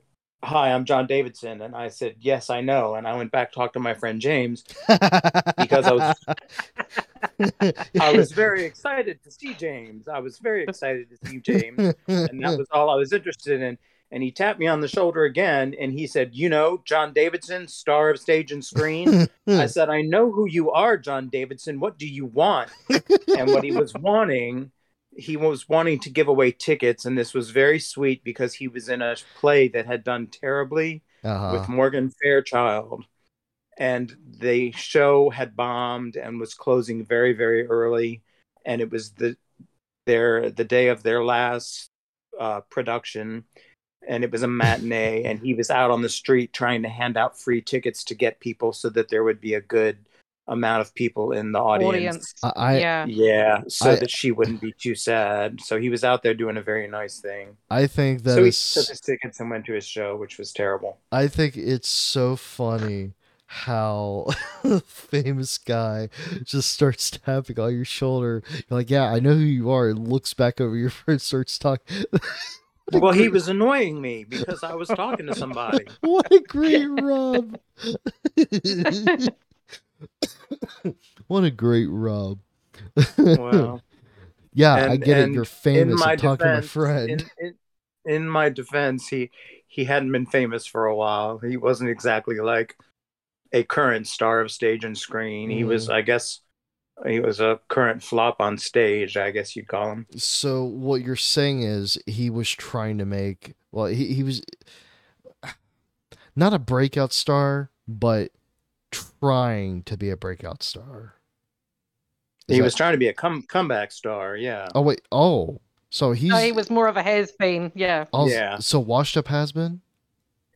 S3: Hi, I'm John Davidson. And I said, Yes, I know. And I went back talked to my friend James. Because I was- I was very excited to see James. I was very excited to see James. And that was all I was interested in. And he tapped me on the shoulder again and he said, You know, John Davidson, star of stage and screen. I said, I know who you are, John Davidson. What do you want? and what he was wanting he was wanting to give away tickets, and this was very sweet because he was in a play that had done terribly
S1: Uh
S3: with. Morgan Fairchild, and the show had bombed and was closing very very early, and it was the their the day of their last uh, production, and it was a matinee, and he was out on the street trying to hand out free tickets to get people so that there would be a good amount of people in the audience.
S4: Audience.
S1: I, I
S4: yeah.
S3: Yeah, so
S1: I-
S3: that she wouldn't be too sad. So he was out there doing a very nice thing.
S1: I think that
S3: so he
S1: is.
S3: took his tickets and went to his show, which was terrible.
S1: I think it's so funny how a famous guy just starts tapping on your shoulder. You're like, yeah, I know who you are. And looks back over your friend, starts talking.
S3: Well, he was annoying me because I was talking to somebody.
S1: What a great rub! what a great rub!
S3: Well,
S1: yeah, I get it. You're famous.
S3: my
S1: I'm talking to my
S3: defense,
S1: friend.
S3: in, in, in my defense, he he hadn't been famous for a while. He wasn't exactly like a current star of stage and screen. He was,
S1: Mm.
S3: I guess, he was a current flop on stage. I guess you'd call him.
S1: So what you're saying is he was trying to make well he, he was not a breakout star, but trying to be a breakout star. Is
S3: He
S1: that-
S3: was trying to be a come comeback star. Yeah.
S1: Oh wait, oh. So he's
S4: No, he was more of a has been. Yeah.
S1: also,
S3: Yeah.
S1: so washed up has been?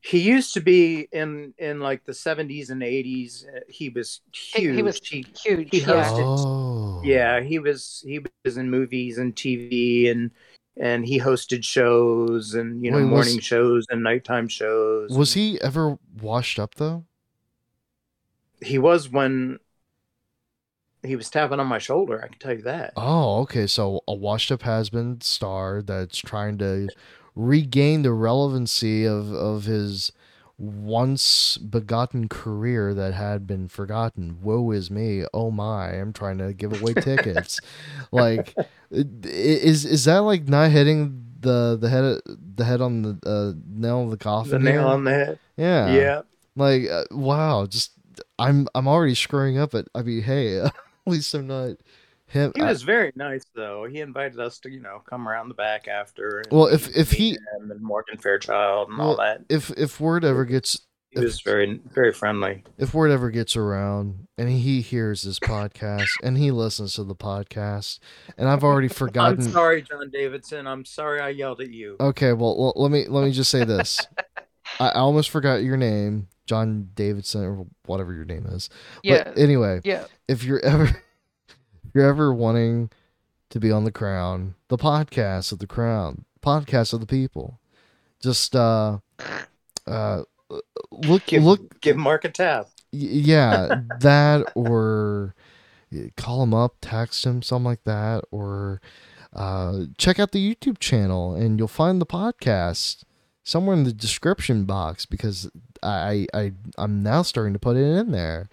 S3: He used to be in in like the 70s and 80s. uh, He was
S4: He,
S3: huge.
S4: he was
S3: He-
S4: huge.
S3: he
S4: yeah.
S3: hosted-
S1: Oh.
S3: yeah, he was he was in movies and TV and and he hosted shows and you know
S1: Wait, was-
S3: morning shows and nighttime shows.
S1: Was he ever washed up though?
S3: He was when he was tapping on my shoulder. I can tell you that.
S1: Oh, okay. So a washed up has been star that's trying to regain the relevancy of, of his once begotten career that had been forgotten. Woe is me. Oh my, I'm trying to give away tickets. like is is that like not hitting the the head the head on the uh, nail of the coffin?
S3: the nail
S1: here?
S3: on the head.
S1: yeah.
S3: Yeah.
S1: Like uh, wow, just I'm I'm already screwing up it. I mean, hey, at least I'm not him.
S3: He
S1: I-
S3: was very nice though. He invited us to, you know, come around the back after.
S1: Well, if- if he-
S3: and Morgan Fairchild and
S1: Well,
S3: all that,
S1: if if word ever gets
S3: he was very very friendly.
S1: if word ever gets around and he hears this podcast and he listens to the podcast and I've already forgotten I'm
S3: sorry, John Davidson. I'm sorry I yelled at you.
S1: Okay, well, l- let me let me just say this. I I almost forgot your name, John Davidson or whatever your name is.
S4: Yeah.
S1: But anyway,
S4: yeah.
S1: if you're ever if you're ever wanting to be on the crown, the podcast of the crown, podcast of the people, just uh uh look
S3: Give,
S1: look
S3: give Mark a tap.
S1: Yeah, that or call him up, text him, something like that, or uh, check out the YouTube channel and you'll find the podcast somewhere in the description box because I, I I'm now starting to put it in there.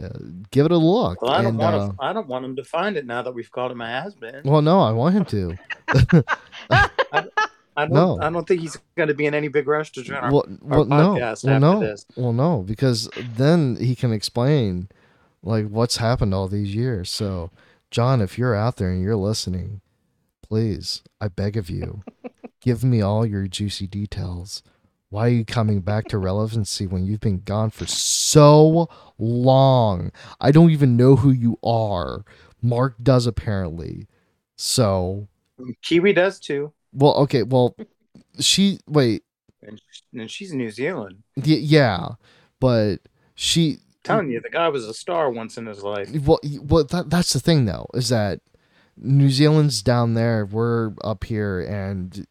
S1: Uh, give it a look.
S3: Well, I don't
S1: and,
S3: want
S1: uh,
S3: to. I don't want him to find it now that we've called him a has been.
S1: well, no, I want him to.
S3: I don't.
S1: no.
S3: I don't think he's going to be in any big rush to join our,
S1: well,
S3: our
S1: well, no,
S3: podcast
S1: well, no,
S3: this.
S1: well, no, because then he can explain like what's happened all these years. So, John, if you're out there and you're listening, please, I beg of you, give me all your juicy details. Why are you coming back to relevancy when you've been gone for so long? I don't even know who you are. Mark does apparently. So,
S3: Kiwi does too,
S1: well, okay, well, she wait,
S3: and, and she's in New Zealand.
S1: y- yeah, but she
S3: telling you, the guy was a star once in his life.
S1: Well, well, that, that's the thing though, is that New Zealand's down there, we're up here, and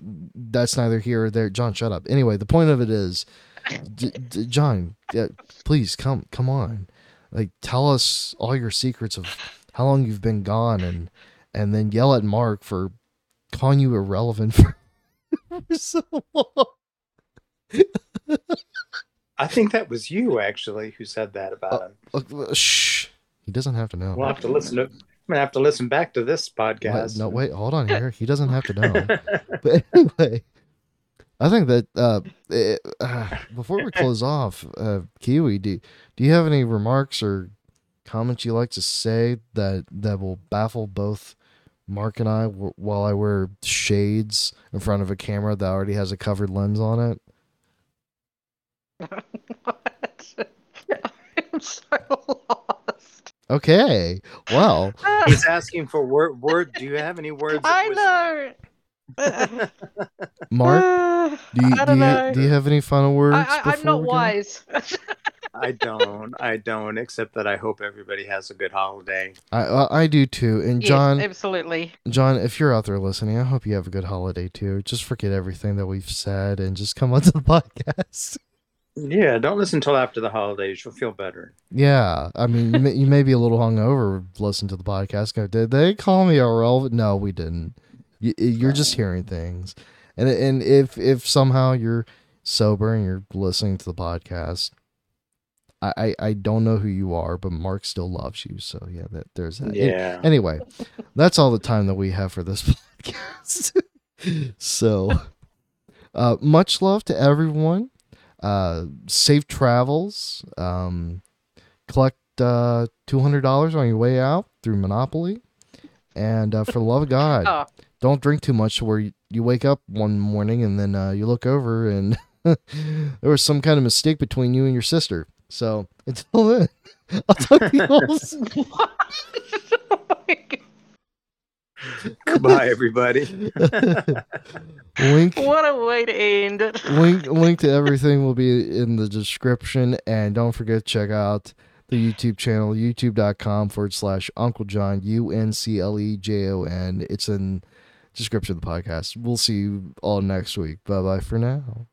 S1: that's neither here or there. John, shut up. Anyway, the point of it is, D- D- John, yeah, please come, come on, like tell us all your secrets of how long you've been gone, and and then yell at Mark for calling you irrelevant for, for so long.
S3: I think that was you actually who said that about him.
S1: Uh, shh, he doesn't have to know.
S3: We'll have to listen to. I'm gonna have to listen back to this
S1: Wait,
S3: podcast.
S1: no, wait, hold on here. He doesn't have to know. but anyway, I think that uh, eh, uh, before we close off, uh, Kiwi, do do you have any remarks or comments you like to say that that will baffle both Mark and I w- while I wear shades in front of a camera that already has a covered lens on it.
S4: what? I'm so lost.
S1: Okay. Well,
S3: He's asking for word. Word. Do you have any words?
S4: I know.
S1: Mark, do you
S4: I
S1: do
S4: don't
S1: you,
S4: know.
S1: do you have any final words?
S4: I, I, I'm not wise.
S3: I don't. I don't. Except that I hope everybody has a good holiday.
S1: I I I do too. And John,
S4: yes, absolutely.
S1: John, if you're out there listening, I hope you have a good holiday too. Just forget everything that we've said and just come onto the podcast.
S3: Yeah. Don't listen until after the holidays. You'll feel better.
S1: Yeah, I mean, you may, you may be a little hungover. Listen to the podcast. Go, did they call me irrelevant? No, we didn't. You, you're just hearing things, and and if if somehow you're sober and you're listening to the podcast, I I, I don't know who you are, but Mark still loves you. So yeah, that there's that.
S3: Yeah.
S1: Anyway, that's all the time that we have for this podcast. so, uh, much love to everyone. Uh, safe travels. Um, collect uh, two hundred dollars on your way out through Monopoly, and uh, for the love of God,
S4: Oh,
S1: don't drink too much where you, you wake up one morning and then uh, you look over and there was some kind of mistake between you and your sister. So until then, I'll talk to you all soon.
S4: what? Oh my God.
S3: Goodbye, everybody.
S1: link
S4: What a way to end. It.
S1: link link to everything will be in the description. And don't forget to check out the youtube channel youtube.com forward slash uncle jon u-n-c-l-e-j-o-n it's in description of the podcast. We'll see you all next week. Bye bye for now